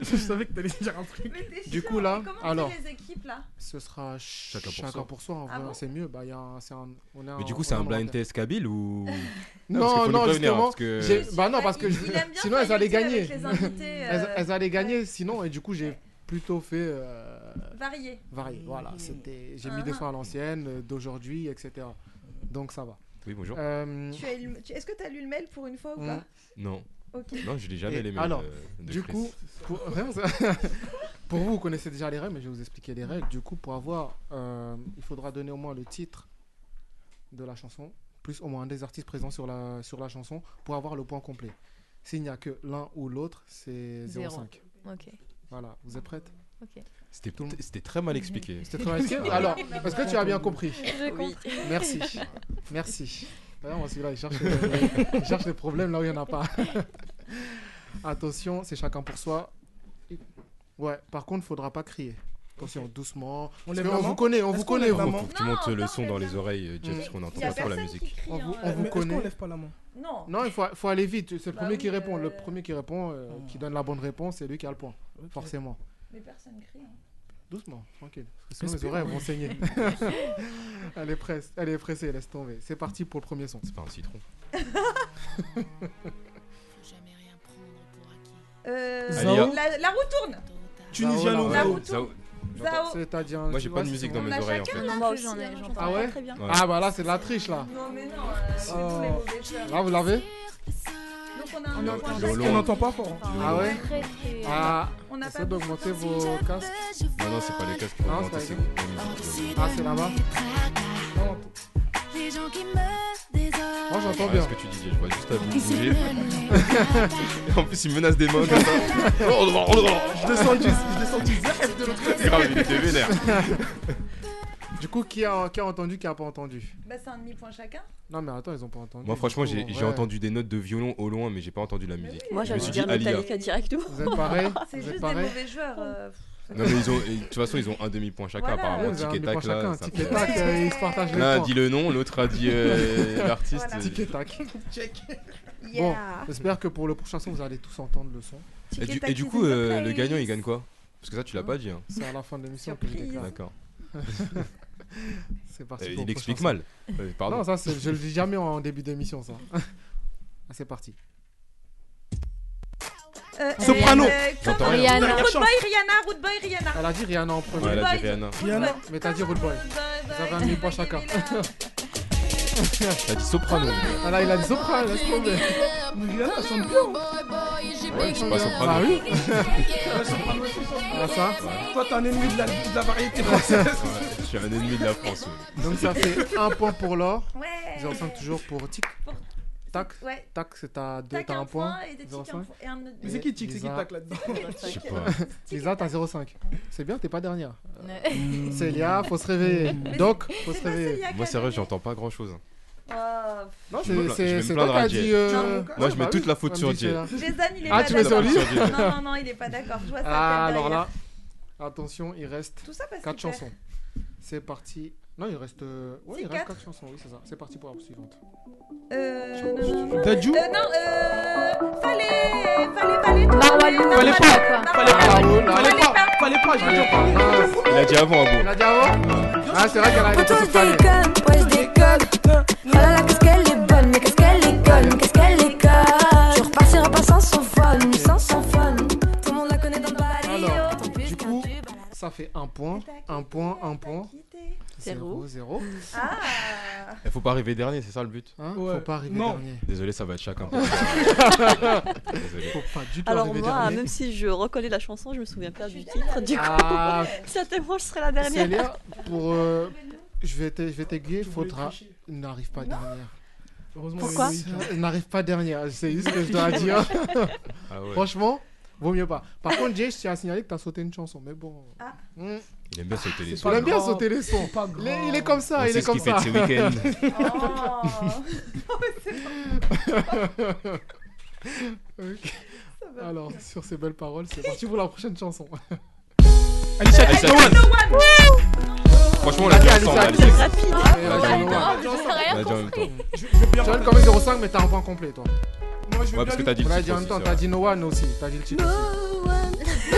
je savais que t'allais dire un truc. Du coup, là, alors. les équipes là Ce sera ch- Chacun pour chacun soi. pour soi. Ah bon c'est mieux. Bah, il y a un- c'est un- on Mais du coup, c'est un blind test kabyle ou. *laughs* Non, non, hein, justement. Bah non, parce que sinon elles allaient gagner. Elles, euh, allaient gagner sinon, et du coup, j'ai. Plutôt fait euh, variés. varié. Voilà, c'était, j'ai mis des Ah. sons à l'ancienne, euh, d'aujourd'hui, etc. Donc ça va. Oui, bonjour. Euh, Tu as lu- tu- Est-ce que tu as lu le mail pour une fois ou Mm. pas? Non, Ok. non, je l'ai jamais Et les mails alors, euh, de du Chris. coup, pour, *laughs* *laughs* pour vous, vous connaissez déjà les règles, mais je vais vous expliquer les règles. Du coup, pour avoir, euh, il faudra donner au moins le titre de la chanson, plus au moins un des artistes présents sur la, sur la chanson, pour avoir le point complet. S'il n'y a que l'un ou l'autre, c'est Zéro. 0,5. Ok. Voilà, vous êtes prête? Ok. C'était c'était très mal expliqué. C'était très mal expliqué Alors, est-ce que tu as bien compris? J'ai Oui. compris. Merci. Merci. D'ailleurs, moi, celui-là, il cherche, les... il cherche les problèmes là où il n'y en a pas. Attention, c'est chacun pour soi. Ouais, par contre, il faudra pas crier. Attention, doucement. On Parce on vous connaît, on vous connaît, Faut que tu montes le son dans les oreilles, euh, Jess, Mm. parce qu'on n'entend pas trop la musique. crie, On vous, hein, on connaît. lève pas la main? Non. Non, il faut, faut aller vite. C'est le Bah premier oui, qui répond. Le euh, premier qui répond, euh, qui donne la bonne réponse, c'est lui qui a le point. Forcément. Mais personne crie. hein. Doucement, tranquille. Parce que sinon, les oreilles vont saigner. *laughs* elle, est presse, elle est pressée, laisse tomber. C'est parti pour le premier son. C'est pas un citron. *laughs* Euh, la, la roue tourne. Tunisien Zao, au La Zao. roue tourne. Zao. C'est-à-dire. Moi, j'ai pas de musique dans mes oreilles en Moi aussi, j'en ai- Ah ouais très bien. Ouais. Ah bah là, c'est de la triche là. Non mais non. euh, c'est Oh. Là, vous l'avez Donc on n'entend pas fort. Ah ouais Ah, On essayez d'augmenter vos casques. Non, non, c'est pas les casques. Non, c'est pas musique. Ah, c'est là-bas Non, Moi, j'entends bien. ce que tu disais, je vois juste à vous bouger. *laughs* en plus, il menace des mains comme ça. Je descends du je descends du zef de l'autre côté. Grave, il était vénère. Du coup, qui a, qui a entendu, qui a pas entendu? Bah c'est un demi-point chacun. Non, mais attends, ils ont pas entendu. Moi, franchement, j'ai j'ai ouais. entendu des notes de violon au loin, mais j'ai pas entendu la musique. Moi, me suis dire dit Alia. Metallica directement. Vous êtes pareil *laughs* C'est juste des mauvais joueurs. euh, Non, mais ils ont, et de toute façon, ils ont un demi-point chacun, Voilà. apparemment. Tic et tac, là. chacun. ça Tic et fait- tac, euh, ils se partagent les L'un a dit le nom, l'autre a dit euh, *laughs* l'artiste. Voilà. Tic et tac. Check. Bon, Yeah. j'espère que pour le prochain son, vous allez tous entendre le son. Et du, et coup, euh, le gagnant, il gagne quoi? Parce que ça, tu l'as pas dit. hein. C'est à la fin de l'émission que je Surprise. déclare. D'accord. *laughs* C'est parti. Euh, pour il explique mal. Euh. Pardon. Non, ça, c'est- je le dis jamais en début d'émission, ça. *laughs* Ah, c'est parti. Euh, Soprano. euh, rien. Rihanna. Root Boy, Rihanna, Root Boy, Rihanna. Elle a dit Rihanna en premier. Elle a dit. Rihanna. Rihanna. Mais t'as dit Rude Boy. Vous avez un demi-point chacun. T'as dit soprano. Ah là, il a dit soprano, laisse tomber. Mais Rihanna, *laughs* elle chante bien. Ouais, c'est pas Ah soprano. oui pas mal, c'est ça. Ah ça Toi, t'es un ennemi de la, de la variété française. Je suis un ennemi de la France. Donc ça fait un point pour l'or. Ouais. 0,5 toujours pour Tic. Pour- Tac. Ouais. Tac, c'est à 2, Tac t'as un point. et des tics 0,5. un point. Et un autre- Mais c'est qui Tic C'est qui Lisa. tac là-dedans *laughs* Je sais pas. Lisa, t'as 0,5. C'est bien, t'es pas dernière. Ouais. *laughs* Célia, faut se réveiller. Doc, faut se réveiller. Moi, sérieux, j'entends pas grand chose. Oh, Non, Je vais me c'est plaindre- je vais c'est- me c'est plaindre toi à qui as Jay. dit. euh, Non. Moi, je mets bah toute oui, la faute sur. Célia. Jason, il est Ah, pas tu mets sur d'accord. lui Non, non, non, il est pas d'accord. Je vois ça. Ah, alors là, attention, il reste Tout ça parce 4 qu'il perd. chansons. C'est parti. Non, il reste. euh, Ouais, il reste quatre. 4 chansons, oui, c'est ça. C'est parti pour la suivante. Euh. Dadju Euh, non, euh. Fallait. Fallait, fallait. Non, Fallait pas, fallait pas, Narwalo, Narwalo. fallait pas, fallait pas, je veux dire pas. Il a dit avant, Abo. Il a dit avant Ah, c'est vrai qu'elle a été Toi je toute parlée. déconne, ouais je déconne Oh là là qu'est-ce qu'elle est bonne, mais qu'est-ce qu'elle est conne, qu'est-ce qu'elle est conne Tu repartiras pas sans son fun, sans son fun Tout le monde la connaît dans le Alors, Ton fils du coup, ça fait un point, un point, un point. Zéro. 0, 0. Ah. Il faut pas arriver dernier, c'est ça le but Hein Ouais. Faut pas arriver Non. dernier. Désolé, ça va être chacun. *laughs* Désolé. Faut pas du tout Alors arriver moi, dernier. même si je reconnais la chanson, je me souviens pas du titre. Du coup, Ah, *laughs* certainement, je serai la dernière. Célia, pour. euh, je vais t'aiguiller, faudra. N'arrive pas dernière. Heureusement, Pourquoi. Elle N'arrive pas dernière, c'est juste ce que je dois dire. Ah ouais. Franchement, vaut mieux pas. Par contre, Jay, je tiens à signaler que t'as sauté une chanson, mais bon. Ah. Hmm. Il aime bien sauter les C'est sons. Il aime bien sauter les sons. C'est pas Il est, il est comme ça, On il sait est ce comme qu'il fait ça. de ses week-ends. *laughs* Oh. *laughs* Ok. Alors, sur ces belles paroles, c'est parti pour la prochaine chanson. *laughs* Alicia Alicia Keys. Keys. Franchement, on l'a dit Alicia ensemble. Keys. Alicia Rapide. On l'a dit en même compris. temps. Je veux bien Tu donnes parler. quand même 0,5, mais t'as un point complet, toi. Moi, je veux Ouais, parce que t'as dit On le l'a dit titre en même aussi, temps, t'as dit No One aussi. T'as dit le titre aussi.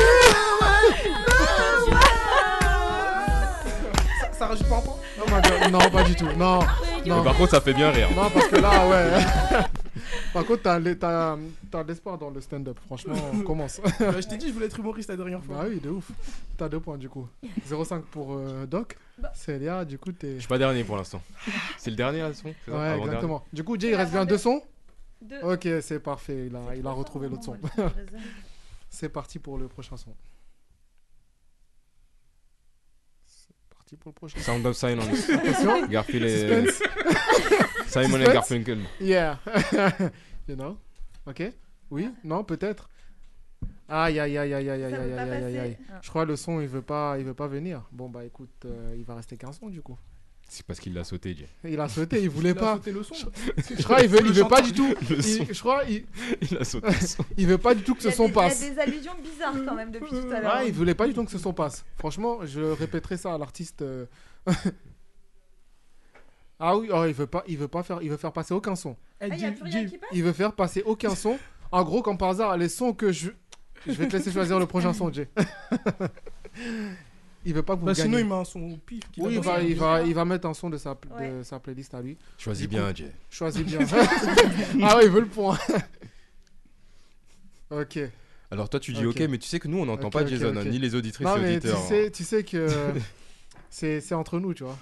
Ça- Ça rajoute pas un point Non, pas du tout. Non, Mais non. par contre, ça fait bien rire. Non, parce que là, ouais. *laughs* Par contre, t'as l'e- t'as t'as de l'espoir dans le stand-up. Franchement, on *laughs* commence. Bah, Je t'ai dit, je voulais être humoriste la dernière fois. Bah oui, de ouf. T'as deux points du coup. 0,5 pour euh, Doc. Célia, du coup, t'es. Je suis pas dernier pour l'instant. C'est le dernier là, son c'est ça Ouais, exactement. Du coup, Jay, il reste bien deux sons Deux. Ok, c'est parfait. Il a, il a retrouvé l'autre son. *laughs* C'est parti pour le prochain son. C'est parti pour le prochain son. Sound of Silence. Attention. *laughs* Garfield et. Suspense. *laughs* Simon et. Garfunkel. Yeah. you know? Ok Oui? Non Peut-être Aïe, aïe, aïe, aïe, aïe, aïe, aïe, aïe, aïe, passer aïe. Ah. Je crois le son, il veut pas, il veut pas venir. Bon, bah écoute, euh, il va rester qu'un son du coup. C'est parce qu'il l'a sauté, Jay. Il a sauté, il voulait Il a pas. sauté le son. Je *laughs* crois il veut, il veut pas du tout. Le Il- son. je crois il, *laughs* Il a sauté le son. il veut pas du tout que ce son des, il y a passe. des allusions bizarres quand même depuis tout à l'heure. Ah, il voulait pas du tout que ce son passe. Franchement, je répéterai ça à l'artiste. euh. *laughs* ah oui, oh, il veut pas, il veut pas faire, il veut faire passer aucun son. Ah, il y a dis- plus rien dis- qui passe Il veut faire passer aucun son. En gros, comme par hasard, les sons que je, je vais te laisser choisir le prochain son, Jay. Il veut pas que vous Bah, sinon, il gagnez. met un son au pif. qu'il Oui, il va, il va, il va mettre un son de sa, de Ouais. sa playlist à lui. Choisis Du coup- bien, Jay. Choisis bien. *laughs* ah ouais, il veut le point. *laughs* ok. Alors toi, tu dis Ok. ok, mais tu sais que nous, on n'entend Ok, pas Jason, ok. hein, ni les auditrices Non, et mais tu auditeurs. hein. sais, tu sais que *laughs* c'est c'est entre nous, tu vois.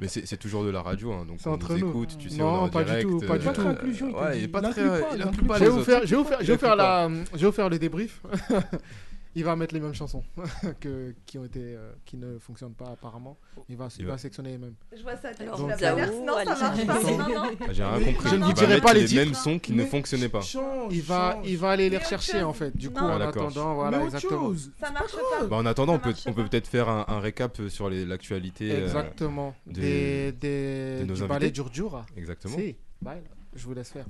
Mais c'est c'est toujours de la radio, hein, donc C'est on entre nous nous. écoute, tu sais, Non, on est en pas du direct, tout, pas du euh, tout. Pas très inclusion, il t'a Ouais, il est pas Il très, pas, il il inclut les vais vous autres. Il je vais vous faire le débrief. Il va mettre les mêmes chansons *laughs* que, qui ont été, euh, qui ne fonctionnent pas apparemment. Il va, il va sectionner les mêmes. Je vois ça. Tu Alors, donc, l'air- Zao, Non, ça marche pas. Non, non. Ah, J'ai rien compris. je ne vous dirai pas les les titres. mêmes sons qui ne fonctionnaient pas. Change, Il va, change. il va aller les rechercher en fait. Du coup, en attendant, voilà, exactement. Ça marche pas. Bah, en attendant, Ça on peut, on peut peut-être faire un, un récap sur les- l'actualité. euh, Exactement. de- Des, des, nos du ballet Djurdjura. Exactement. Si, bah, je vous laisse faire.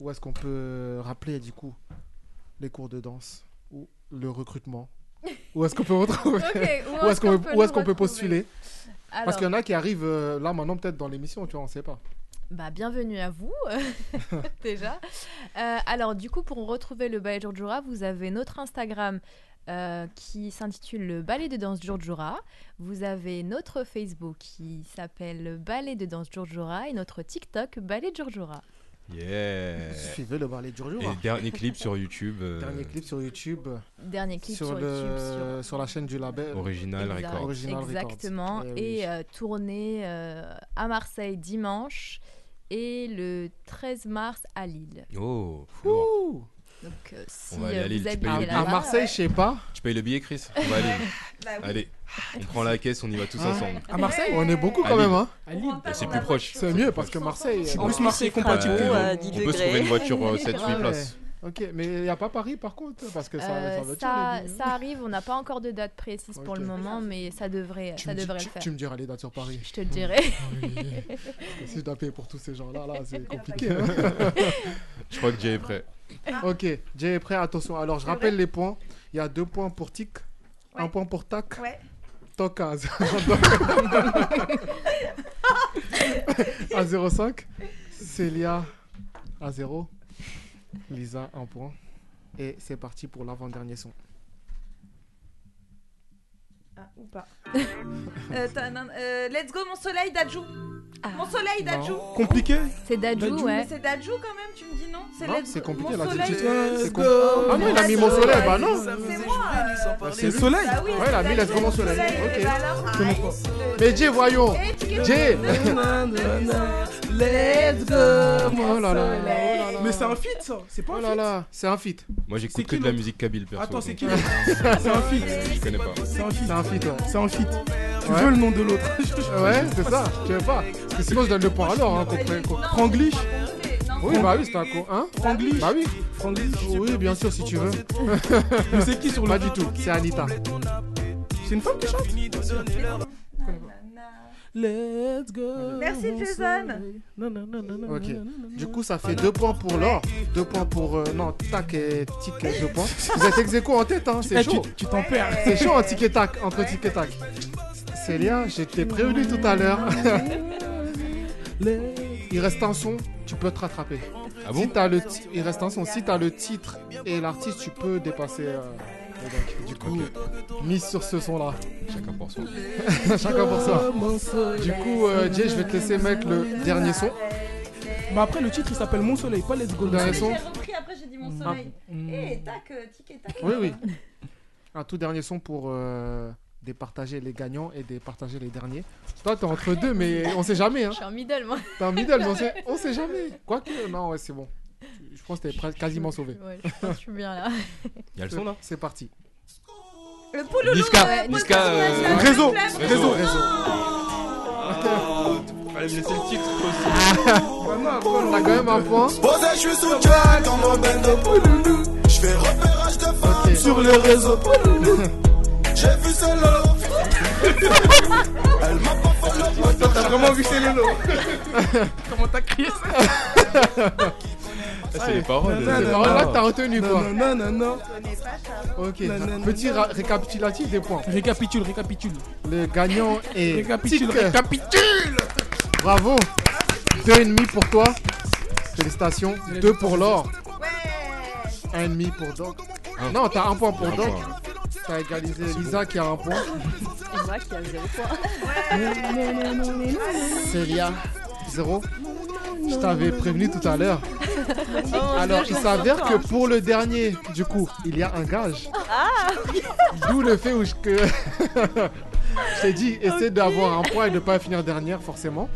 Où est-ce qu'on peut rappeler du coup les cours de danse? Le recrutement Où est-ce qu'on peut retrouver Ok, Où est-ce *laughs* qu'on peut, postuler Parce qu'il y en a qui arrivent euh, là maintenant peut-être dans l'émission, tu vois, on sait pas. Bah, bienvenue à vous, *laughs* déjà. Euh, alors, du coup, pour retrouver le ballet Giorgiora, vous avez notre Instagram euh, qui s'intitule le ballet de danse Giorgiora. Vous avez notre Facebook qui s'appelle le ballet de danse Giorgiora et notre TikTok ballet Giorgiora. Yeah. Suivez le ballet Et Djurdjura. dernier clip sur YouTube. euh, Dernier clip sur YouTube, Dernier clip sur, sur, le, YouTube. sur la chaîne du label. Original Exact. Record. Original Records. Exactement. Eh oui. Et euh, tourné euh, à Marseille dimanche et le 13 mars à Lille. Oh, lourd. Ouh. Donc, euh, si On va aller à euh, Lille, vous tu payes habitez le À, à Marseille, ouais. je sais pas. Tu payes le billet, Chris? On va aller. *laughs* Bah oui. Allez, on prend la caisse, on y va tous Ah. ensemble. À Marseille On est beaucoup quand même, hein. À Lille. c'est dans plus la proche. C'est mieux parce que Marseille. C'est euh, plus Marseille compatible. Euh, euh, on peut se trouver une voiture euh, 7-8 Ouais. places. Ok, mais il n'y a pas Paris par contre Parce que ça, Euh, ça arrive, on n'a pas encore de date précise pour le moment, mais ça devrait, Tu ça dis- devrait tu, le faire. tu me diras les dates sur Paris. Je te le dirai. *laughs* Oui. Si je dois payer pour tous ces gens-là, là, c'est *laughs* compliqué. hein. Je crois que Jay est prêt. ok, Jay est prêt, attention. Alors, je rappelle les points. Il y a deux points pour Tic, un point pour Tac, Ouais. *laughs* À 0,5, Célia à 0, Lisa 1 point. Et c'est parti pour l'avant-dernier son. Ah, ou pas. *laughs* Euh, t'as- euh, let's go, mon soleil, Dajou. Mon soleil, Dajou. Compliqué C'est Dajou, ouais. Mais c'est Dajou quand même, tu me dis non C'est Non, let's c'est compliqué, mon là, tout de soleil. suite. Let's C'est go. Ah non, il a mis mon soleil, bah non. C'est moi. euh, C'est le soleil Bah oui, Ouais, il a mis Let's go, mon soleil. Ok. Bah alors, connais pas. Mais Jay, voyons Eh, Jay Let's go Oh là là, oh. Mais c'est un feat ça C'est pas Oh un là feat là, c'est un feat. Moi, C'est j'écoute qui que de la l'autre musique kabyle perso. Attends, c'est donc, qui l'autre C'est un feat Je connais pas. C'est un feat C'est un feat, ouais. C'est un feat Tu Ouais. veux le nom de l'autre *laughs* Ouais, c'est ça, tu veux pas. Parce que sinon, je donne le point. Hein, qu'on prenne- qu'on- Non, Franglish Oui, bah oui, c'est un con. Hein Franglish Bah oui. Franglish Oui, bien sûr, si tu veux. Mais c'est qui sur le Pas du tout, c'est Anita. C'est une femme qui chante. Let's go Merci, Jason. Ok. Du coup, ça fait deux points pour l'or. Deux points pour. euh, non, tac et tic, deux points. Vous êtes ex en tête, hein, c'est Eh, chaud. tu t'en perds C'est chaud en tic et tac, entre tic et tac. Célia, je t'ai prévenu tout à l'heure. *laughs* Il reste un son, tu peux te rattraper. Ah Si bon t'as le il reste un son. Si t'as le titre et l'artiste, tu peux dépasser. euh, Du coup, mise sur ce son-là. Chacun pour soi. *laughs* Chacun pour soi. Du coup, euh, Jay, je vais te laisser mettre le dernier son. Bah après le titre il s'appelle Mon Soleil, pas Let's Go Le dernier J'ai son. repris, après j'ai dit mon soleil. Eh, tac, euh, tic et tac. Oui, oui. Un tout dernier son pour euh, départager les gagnants et départager les derniers. Toi, t'es entre deux, mais on sait jamais. Hein. Je suis en middle, moi. T'es en middle, mais on sait, on sait jamais. Quoique, non, ouais, c'est bon. Je pense que t'es presque quasiment sauvé. Ouais, je pense que je suis bien là. *laughs* Il y a le son là C'est parti. Le pouloulou. Niska, euh, Niska, euh, Réseau, le. Réseau. Réseau. Fallait me laisser le titre aussi. T'as quand même un point. Posé, je suis sous Jack dans mon bendo pouloulou. Je fais repérage de femmes sur les réseaux. J'ai vu celle-là. *laughs* Elle m'a pas follow. Toi, t'as vraiment vu ces lolos *laughs* Comment t'as crié ça? Ah, c'est les paroles. Non, non, Ces non, paroles-là non. que t'as retenu quoi? Non, non, non, non. Ok. Non, non, non, Petit récapitulatif des points. Récapitule, récapitule. Le gagnant est Récapitule, Tic. récapitule Bravo. Deux et demi pour toi. Félicitations. Deux pour Laure. Un et demi pour Doc. Non, t'as un point pour Un Doc. point. T'as égalisé Lisa qui a un point. Et moi qui a zéro point. Célia, zéro. Je t'avais prévenu tout à l'heure. *laughs* Oh, Alors, il s'avère que pour le dernier, du coup, il y a un gage. Ah D'où le fait où je, que *laughs* je t'ai dit, essaie d'avoir un point et de ne pas finir dernière, forcément.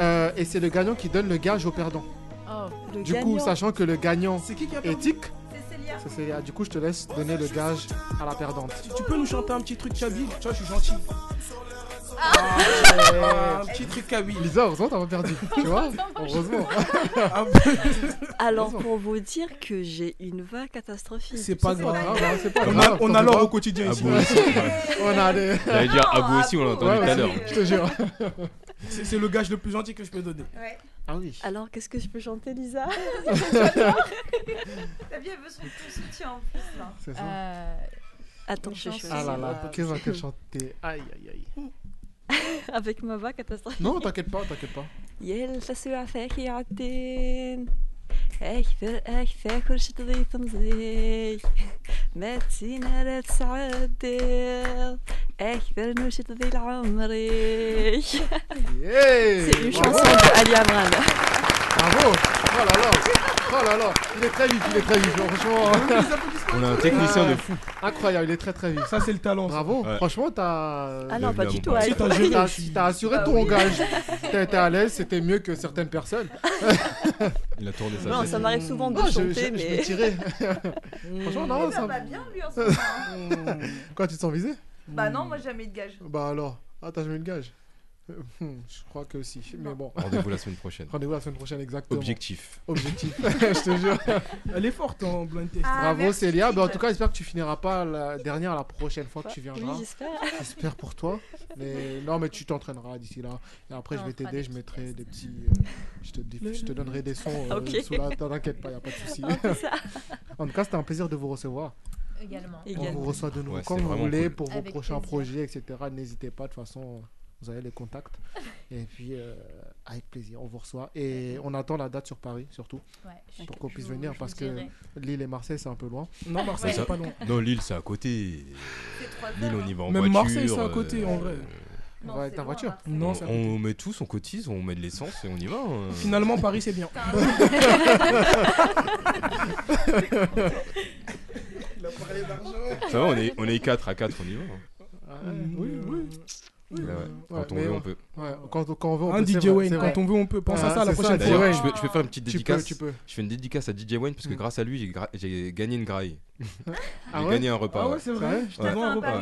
Euh, et c'est le gagnant qui donne le gage au perdant. Oh, Du coup, sachant que le gagnant qui qui est Tic, C'est Célia. c'est Célia. Du coup, je te laisse donner le gage à la perdante. Tu- Tu peux nous chanter un petit truc Kaby Tu vois, je suis gentil. Ah, Ah, un petit truc Kaby. Lisa, heureusement, t'as pas perdu. Tu vois *laughs* Heureusement. *laughs* Ah, *laughs* Alors, pour vous dire que j'ai une voix catastrophique. C'est pas grave. hein, c'est pas On grave. a, on a l'or au quotidien ici. On a des. J'allais dire Abou aussi, on l'a entendu tout à aussi, l'heure. Je te jure. C'est le gage le plus gentil que je peux donner. Ouais. Ah oui. Alors, qu'est-ce que je peux chanter, Lisa? Vie, elle veut son ton soutien en plus là. C'est ça. Euh, Attends, je vais chanson. Ah là là, qu'est-ce va qu'elle chanter? Aïe aïe aïe. *laughs* Avec ma voix catastrophique. Non, t'inquiète pas, t'inquiète pas. Ich will echt verkurscht die von sich. Mit seiner Zahl. Ich will nur schütteln wie Laumrich. C'est une chanson d'Ali Amran. Bravo Oh là là Oh là là Il est très vite, il est très vite, franchement. On a un technicien de fou. Incroyable, il est très très vite. Ça, c'est le talent. ça. Bravo, Ouais. franchement, t'as. Ah non, pas du tout. Si, t'as géré. T'as t'as assuré ton gage. T'as été à l'aise, c'était mieux que certaines personnes. *laughs* Il a tourné sa Non, tête. ça m'arrive souvent de Ah, je, je, chanter, je me mais tirais. *laughs* Franchement, non, Il ça. va bien lui en ce moment. hein. *laughs* Quoi, tu te sens visé? Bah non, moi j'ai jamais eu de gage. Bah alors. Ah, t'as jamais eu le gage? Je crois que si. Mais bon. Rendez-vous la semaine prochaine. Rendez-vous la semaine prochaine, exactement. Objectif. Objectif. *laughs* je te jure. Elle est forte en blind test. Ah, Bravo merci, Célia. Bah, en tout cas, j'espère que tu finiras pas la dernière la prochaine fois que tu oui, viendras. j'espère. J'espère pour toi. Mais non, mais tu t'entraîneras d'ici là. Et après, je vais t'aider. des Je mettrai tests. des petits. euh, je, te, diff- je te donnerai des sons euh, Ok. sous la. T'inquiète pas, y a pas de souci. *laughs* en tout cas, c'était un plaisir de vous recevoir. également. On Également. vous reçoit de nouveau Ouais, quand vous voulez cool. pour vos Avec prochains plaisir. projets, etc. N'hésitez pas. De toute façon, vous avez les contacts. *laughs* Et puis, euh, avec plaisir, on vous reçoit. Et on attend la date sur Paris, surtout. Ouais, Pour qu'on puisse venir, parce que. Lille et Marseille, c'est un peu loin. Non, Marseille, Ouais. c'est pas loin. Non, Lille, c'est à côté. C'est trois Lille, on y va en Même voiture. Marseille, c'est à côté, en vrai. Non, Ouais, ta voiture. Non, On, met tous, on cotise, on met de l'essence et on y va. hein. Finalement, Paris, c'est bien. *laughs* Ça va, on est, on est 4 à 4, on y va. hein. Ah, oui, oui. Ouais, ouais. Quand on veut, on peut. Ouais, quand, quand on veut, on Un peut, DJ Wayne, vrai. quand on veut, on peut. Pense Ah, à ça la ça, prochaine D'ailleurs, fois. Je, peux, je peux faire une petite Tu peux, dédicace. tu peux. Je fais une dédicace à DJ Wayne parce que Mm. grâce à lui, j'ai gra- gagné une graille. *laughs* Ah j'ai gagné un repas. Ah ouais. c'est Ouais. vrai. Je vends un repas.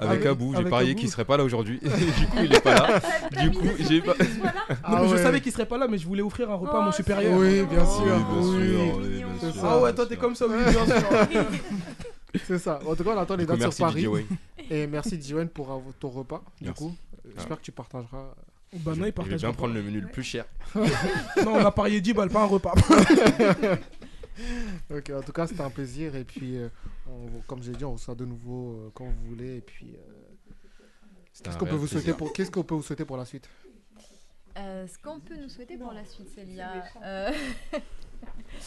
avec Abou, j'ai parié qu'il serait pas là aujourd'hui. *laughs* du coup, il est pas là. Du coup, j'ai pas. *laughs* Non, Ah mais je ouais. savais qu'il serait pas là, mais je voulais offrir un repas à mon Oh, supérieur. Oui, bien sûr. Ça. Ah ouais, toi, t'es comme ça, oui, bien sûr. C'est ça. En tout cas, on attend les Du coup, dates sur Paris. *laughs* Et merci Diwen pour avoir ton repas. Du coup, j'espère que tu partageras. Bah non, il Je vais partage. bien pas. prendre le menu le plus cher. *laughs* Non, on a parié 10 balles, pas un repas. *laughs* Ok, en tout cas, c'était un plaisir. Et puis, euh, on comme j'ai dit, on reçoit de nouveau euh, quand vous voulez. Et puis, euh, qu'est-ce qu'on peut vous souhaiter pour qu'est-ce qu'on peut vous souhaiter pour la suite? Euh, ce qu'on peut nous souhaiter pour la suite, Célia, euh,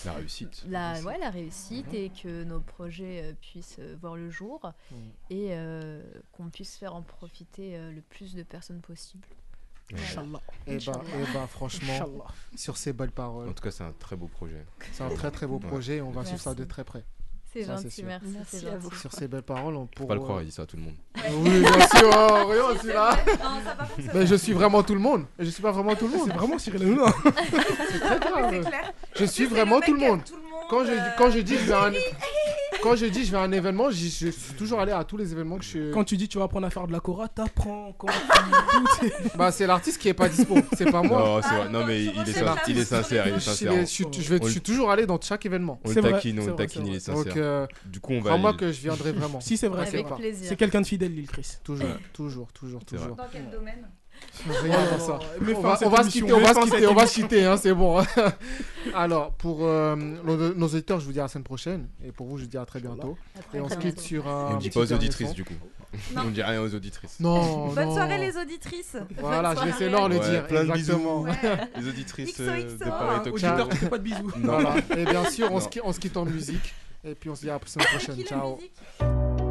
La réussite. la, ouais, la réussite et que nos projets euh, puissent euh, voir le jour Mhm. et euh, qu'on puisse faire en profiter euh, le plus de personnes possible. Inch'Allah. Et bah, et bah, franchement, Inch'Allah. sur ces belles paroles, En tout cas, c'est un très beau projet. c'est un très très beau projet. et On va suivre ça de très près. C'est c'est gentil, merci, Merci c'est à vous. Sur ces belles paroles, on Faut pourra. pas le croire, il dit ça à tout le monde. Oui, bien sûr. oh, regarde. Non, ça ça Mais je suis vraiment tout le monde. Je suis pas vraiment tout le monde. C'est vraiment Cyril Hanouna. C'est très grave. Je suis vraiment tout le monde. tout le monde, Quand je, euh, quand je dis que je vais à un... quand je dis je vais à un événement, je suis toujours allé à tous les événements que je. Quand tu dis tu vas apprendre à faire de la cora, t'apprends. Quand *laughs* Bah, c'est l'artiste qui est pas dispo, c'est pas moi. Non, c'est vrai. Non, mais il est, sin- il est sincère, il est Je suis- sincère. je suis- je vais- je suis toujours allé dans chaque événement. On le C'est vrai, taquine, on c'est le vrai, taquine, c'est il est vrai. sincère. Donc, euh, Du coup, on va. crois-moi il- que je viendrai *laughs* vraiment. Si, c'est vrai, Avec c'est vrai. plaisir. C'est quelqu'un de fidèle, Lil Chris. Toujours, toujours, toujours, C'est vrai. toujours. Dans quel domaine? Rien à ça. Mais On va, on va se quitter, on va se quitter, on va se quitter, hein, c'est bon. *laughs* Alors, pour euh, nos, nos auditeurs, je vous dis à la semaine prochaine. Et pour vous, je vous dis à très bientôt. Et on se bientôt. quitte sur Et un. on dit petit pas aux auditrices, du coup. Non. On dit rien aux auditrices. Non, Bonne non. soirée les auditrices. Voilà, je laissais soirée. Laure le Ouais, dire. plein de exactement. bisous. Ouais. *laughs* Les auditrices euh, de Paris Talk Show. Auditeur, tu fais pas de bisous. Non. Voilà. Et bien sûr, on se, quitte en musique. Et puis on se dit à la semaine prochaine. Ciao.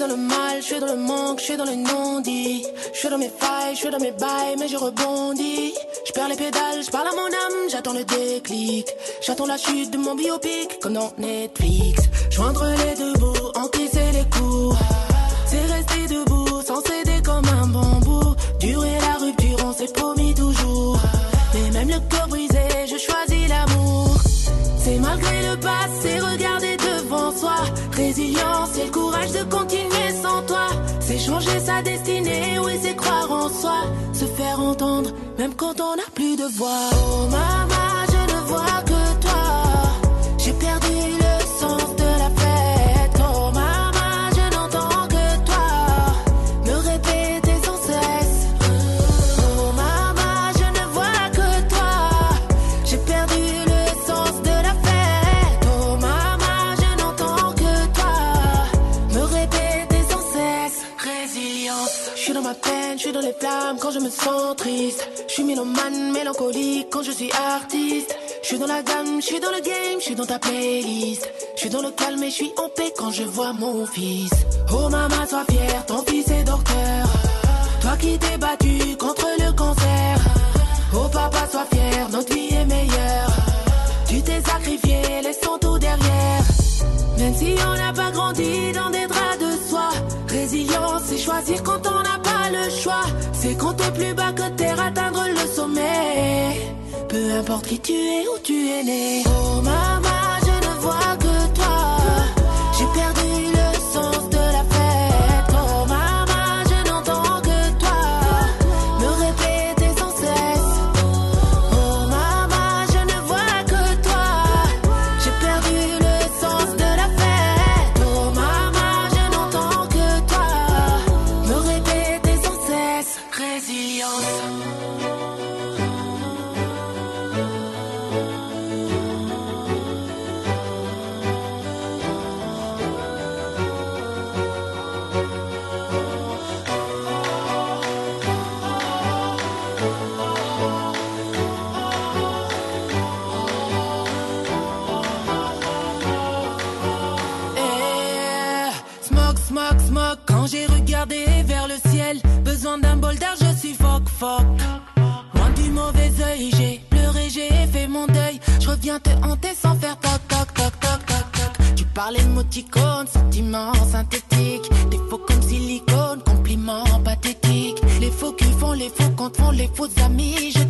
Dans le mal, je suis dans le manque, je suis dans le non-dit. Je suis dans mes failles, je suis dans mes bails, mais je rebondis. Je perds les pédales, je parle à mon âme, j'attends le déclic. J'attends la chute de mon biopic, comme dans Netflix. Joindre les deux bouts, encaisser les coups? C'est rester debout, sans céder comme un bambou. Durer la rupture, on s'est promis toujours. Mais même le cœur brisé, je choisis l'amour. C'est malgré le passé, regarder devant soi. Résilience et le courage de continuer changer sa destinée, oui, c'est croire en soi. Se faire entendre, même quand on n'a plus de voix. Oh maman, Résilience. Je suis dans ma peine, je suis dans les flammes quand je me sens triste. Je suis mélomane, mélancolique quand je suis artiste. Je suis dans la gamme, je suis dans le game, je suis dans ta playlist. Je suis dans le calme et je suis en paix quand je vois mon fils. Oh maman, sois fière, ton fils est docteur. Toi qui t'es battu contre le cancer. Oh papa, sois fier, notre vie est meilleure. Tu t'es sacrifié, laissons tout derrière. Même si on n'a pas grandi dans des draps de choisir quand on n'a pas le choix. C'est compter plus bas que terre, atteindre le sommet. Peu importe qui tu es, où tu es né. Oh maman, fuck. Loin du mauvais œil, j'ai pleuré, j'ai fait mon deuil. Je reviens te hanter sans faire toc, toc, toc, toc, toc, toc. Tu parlais de moticone, sentiments synthétiques. Des faux comme silicone, compliments pathétiques. Les faux qui font les faux quand font les faux amis. Je